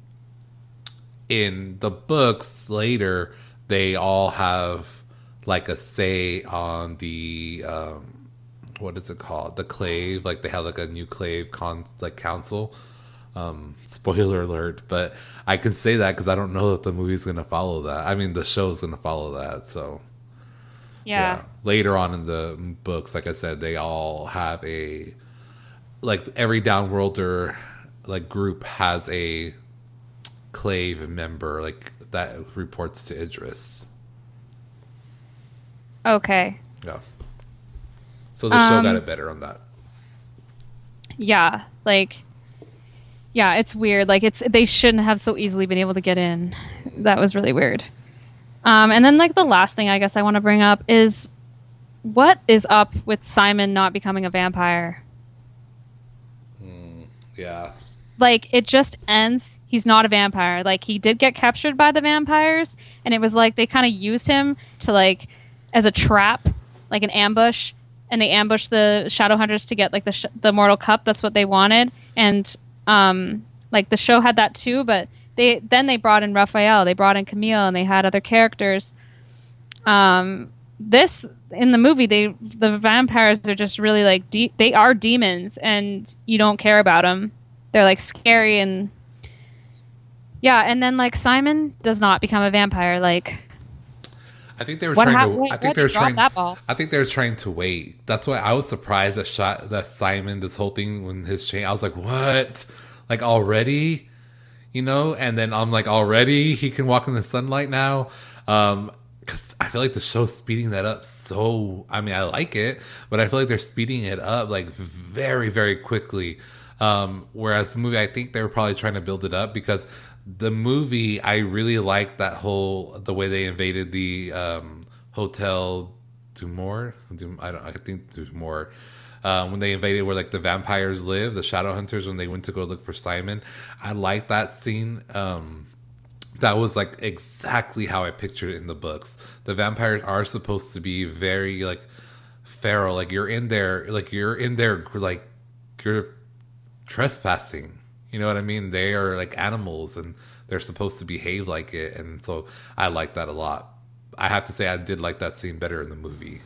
in the books later they all have like a say on the um what is it called? The clave like they have like a new clave con like council. Um spoiler alert but i can say that because i don't know that the movie's gonna follow that. I mean the show's gonna follow that so Yeah. later on in the books like i said they all have a like every downworlder like group has a clave member like that reports to idris Okay. yeah so the show Um, got it better on that Yeah. Like. Yeah, it's weird. Like it's they shouldn't have so easily been able to get in. That was really weird. Um, and then like the last thing I guess I want to bring up is what is up with Simon not becoming a vampire? yeah like it just ends he's not a vampire like he did get captured by the vampires and it was like they kind of used him to like as a trap like an ambush and they ambushed the shadow hunters to get like the sh- the mortal cup that's what they wanted and um like the show had that too but they then they brought in Raphael they brought in Camille and they had other characters um this in the movie they the vampires are just really like de- they are demons and you don't care about them they're like scary and yeah and then like simon does not become a vampire like I think they were What trying hap- to. what- I think they were trying. I think they were trying to wait. That's why I was surprised that shot that Simon this whole thing when his chain. I was like, what? Like already, you know? And then I'm like, already he can walk in the sunlight now. Um, because I feel like the show's speeding that up so. I mean, I like it, but I feel like they're speeding it up like very, very quickly. Um, whereas the movie, I think they were probably trying to build it up because the movie, I really liked that whole the way they invaded the um, hotel Dumort. Dum, I don't. I think Dumort. Um, when they invaded where like the vampires live, the shadow hunters when they went to go look for Simon, I like that scene. Um, that was like exactly how I pictured it in the books. The vampires are supposed to be very like feral. Like you're in there, like you're in there, like you're trespassing. You know what I mean? They are like animals and they're supposed to behave like it. And so I like that a lot. I have to say, I did like that scene better in the movie.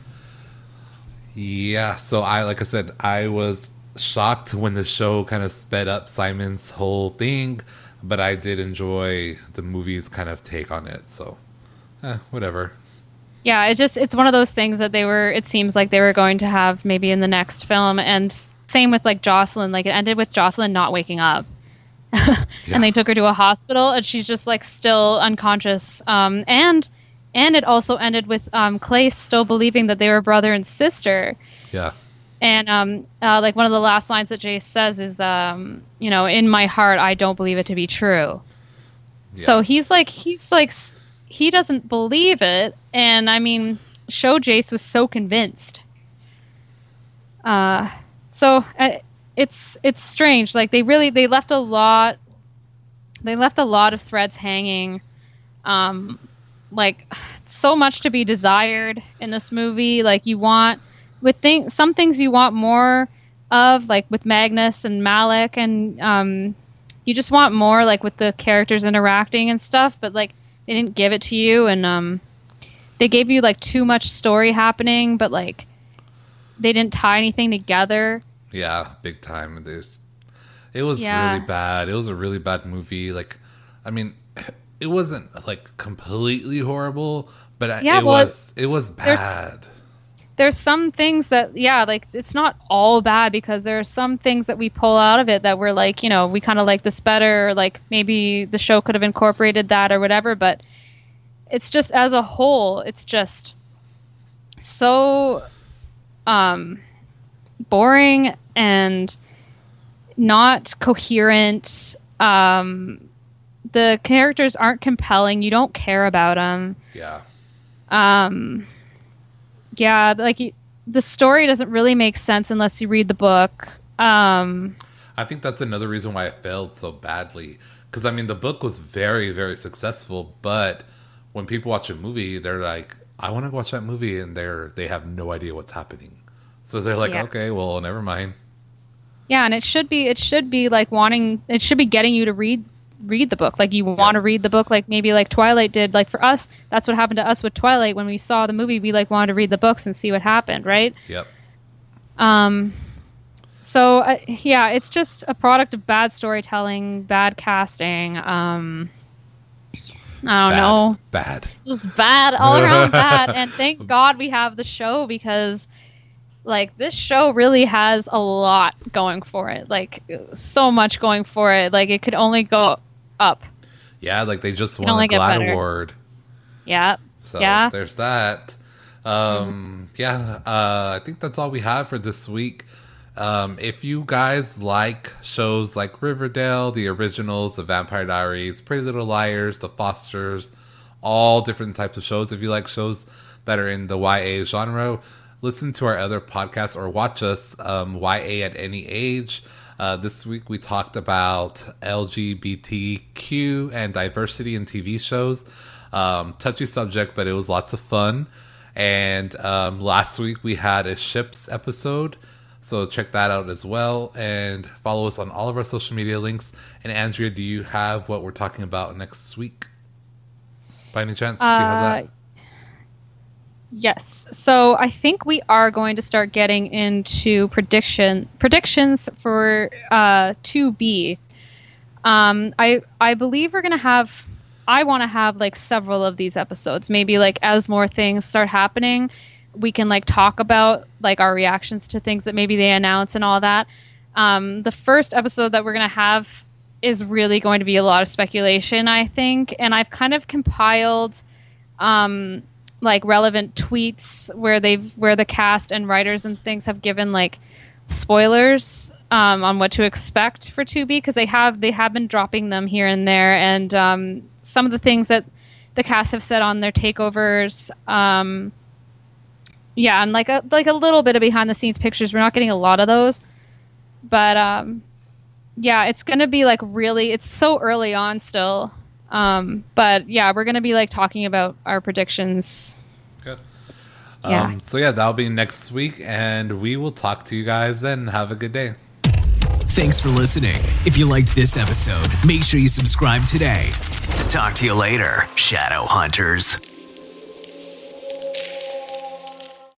Yeah. So I, like I said, I was shocked when the show kind of sped up Simon's whole thing, but I did enjoy the movie's kind of take on it. So, eh, whatever. yeah it just it's one of those things that they were it seems like they were going to have maybe in the next film and same with like jocelyn like it ended with jocelyn not waking up and they took her to a hospital and she's just like still unconscious um and and it also ended with um clay still believing that they were brother and sister Yeah. And um, uh, like one of the last lines that Jace says is, um, you know, in my heart, I don't believe it to be true. So he's like, he's like, he doesn't believe it. And I mean, show Jace was so convinced. Uh, so uh, it's it's strange. Like they really they left a lot. They left a lot of threads hanging. Um, like so much to be desired in this movie. Like you want with things, some things you want more of, like with Magnus and Malec, and um, you just want more, like with the characters interacting and stuff. But like they didn't give it to you, and um, they gave you like too much story happening, but like they didn't tie anything together. Yeah, big time. There's, it was Yeah. really bad. It was a really bad movie. Like, I mean, it wasn't like completely horrible, but I- Yeah, it well, was it was there's- bad. there's some things that yeah like it's not all bad because there are some things that we pull out of it that we're like you know we kind of like this better or like maybe the show could have incorporated that or whatever but it's just as a whole it's just so um boring and not coherent um the characters aren't compelling you don't care about them Yeah. um yeah like the story doesn't really make sense unless you read the book um I think that's another reason why it failed so badly. Because I mean, the book was very, very successful, but when people watch a movie, they're like, "I want to watch that movie," and they're they have no idea what's happening. So they're like, Yeah. "Okay, well, never mind." yeah and it should be it should be like wanting it should be getting you to read read the book like you want to read the book like maybe like twilight did like for us that's what happened to us with twilight when we saw the movie we like wanted to read the books and see what happened right Yep. Um, so uh, yeah, it's just a product of bad storytelling, bad casting. Um, I don't Bad. know, Bad. just bad all around bad. And thank God we have the show because, like, this show really has a lot going for it. Like, so much going for it. Like, it could only go up. Yeah, like they just won a GLAAD award. Yeah. So yeah. there's that. Um, yeah, uh, I think that's all we have for this week. Um, if you guys like shows like Riverdale, the originals, The Vampire Diaries, Pretty Little Liars, The Fosters, all different types of shows, if you like shows that are in the YA genre, listen to our other podcasts or watch us, um, YA at any age. Uh, this week we talked about LGBTQ and diversity in TV shows. Um, touchy subject, but it was lots of fun. And um, last week we had a ships episode, so check that out as well. And follow us on all of our social media links. And Andrea, do you have what we're talking about next week? By any chance, do you have Uh, that? Yes. So I think we are going to start getting into prediction predictions for uh 2B. Um I I believe we're to have I want to have like several of these episodes. Maybe like as more things start happening, we can like talk about like our reactions to things that maybe they announce and all that. Um the first episode that we're to have is really going to be a lot of speculation, I think, and I've kind of compiled um like relevant tweets where they've where the cast and writers and things have given like spoilers um, on what to expect for 2B because they have they have been dropping them here and there. And um, some of the things that the cast have said on their takeovers um, yeah and like a like a little bit of behind the scenes pictures. We're not getting a lot of those. But um, yeah it's gonna be like really it's so early on still um, but yeah, we're gonna be like talking about our predictions. Good. yeah. Um, so yeah, that'll be next week, and we will talk to you guys then. Have a good day. Thanks for listening. If you liked this episode, make sure you subscribe today. Talk to you later, Shadowhunters.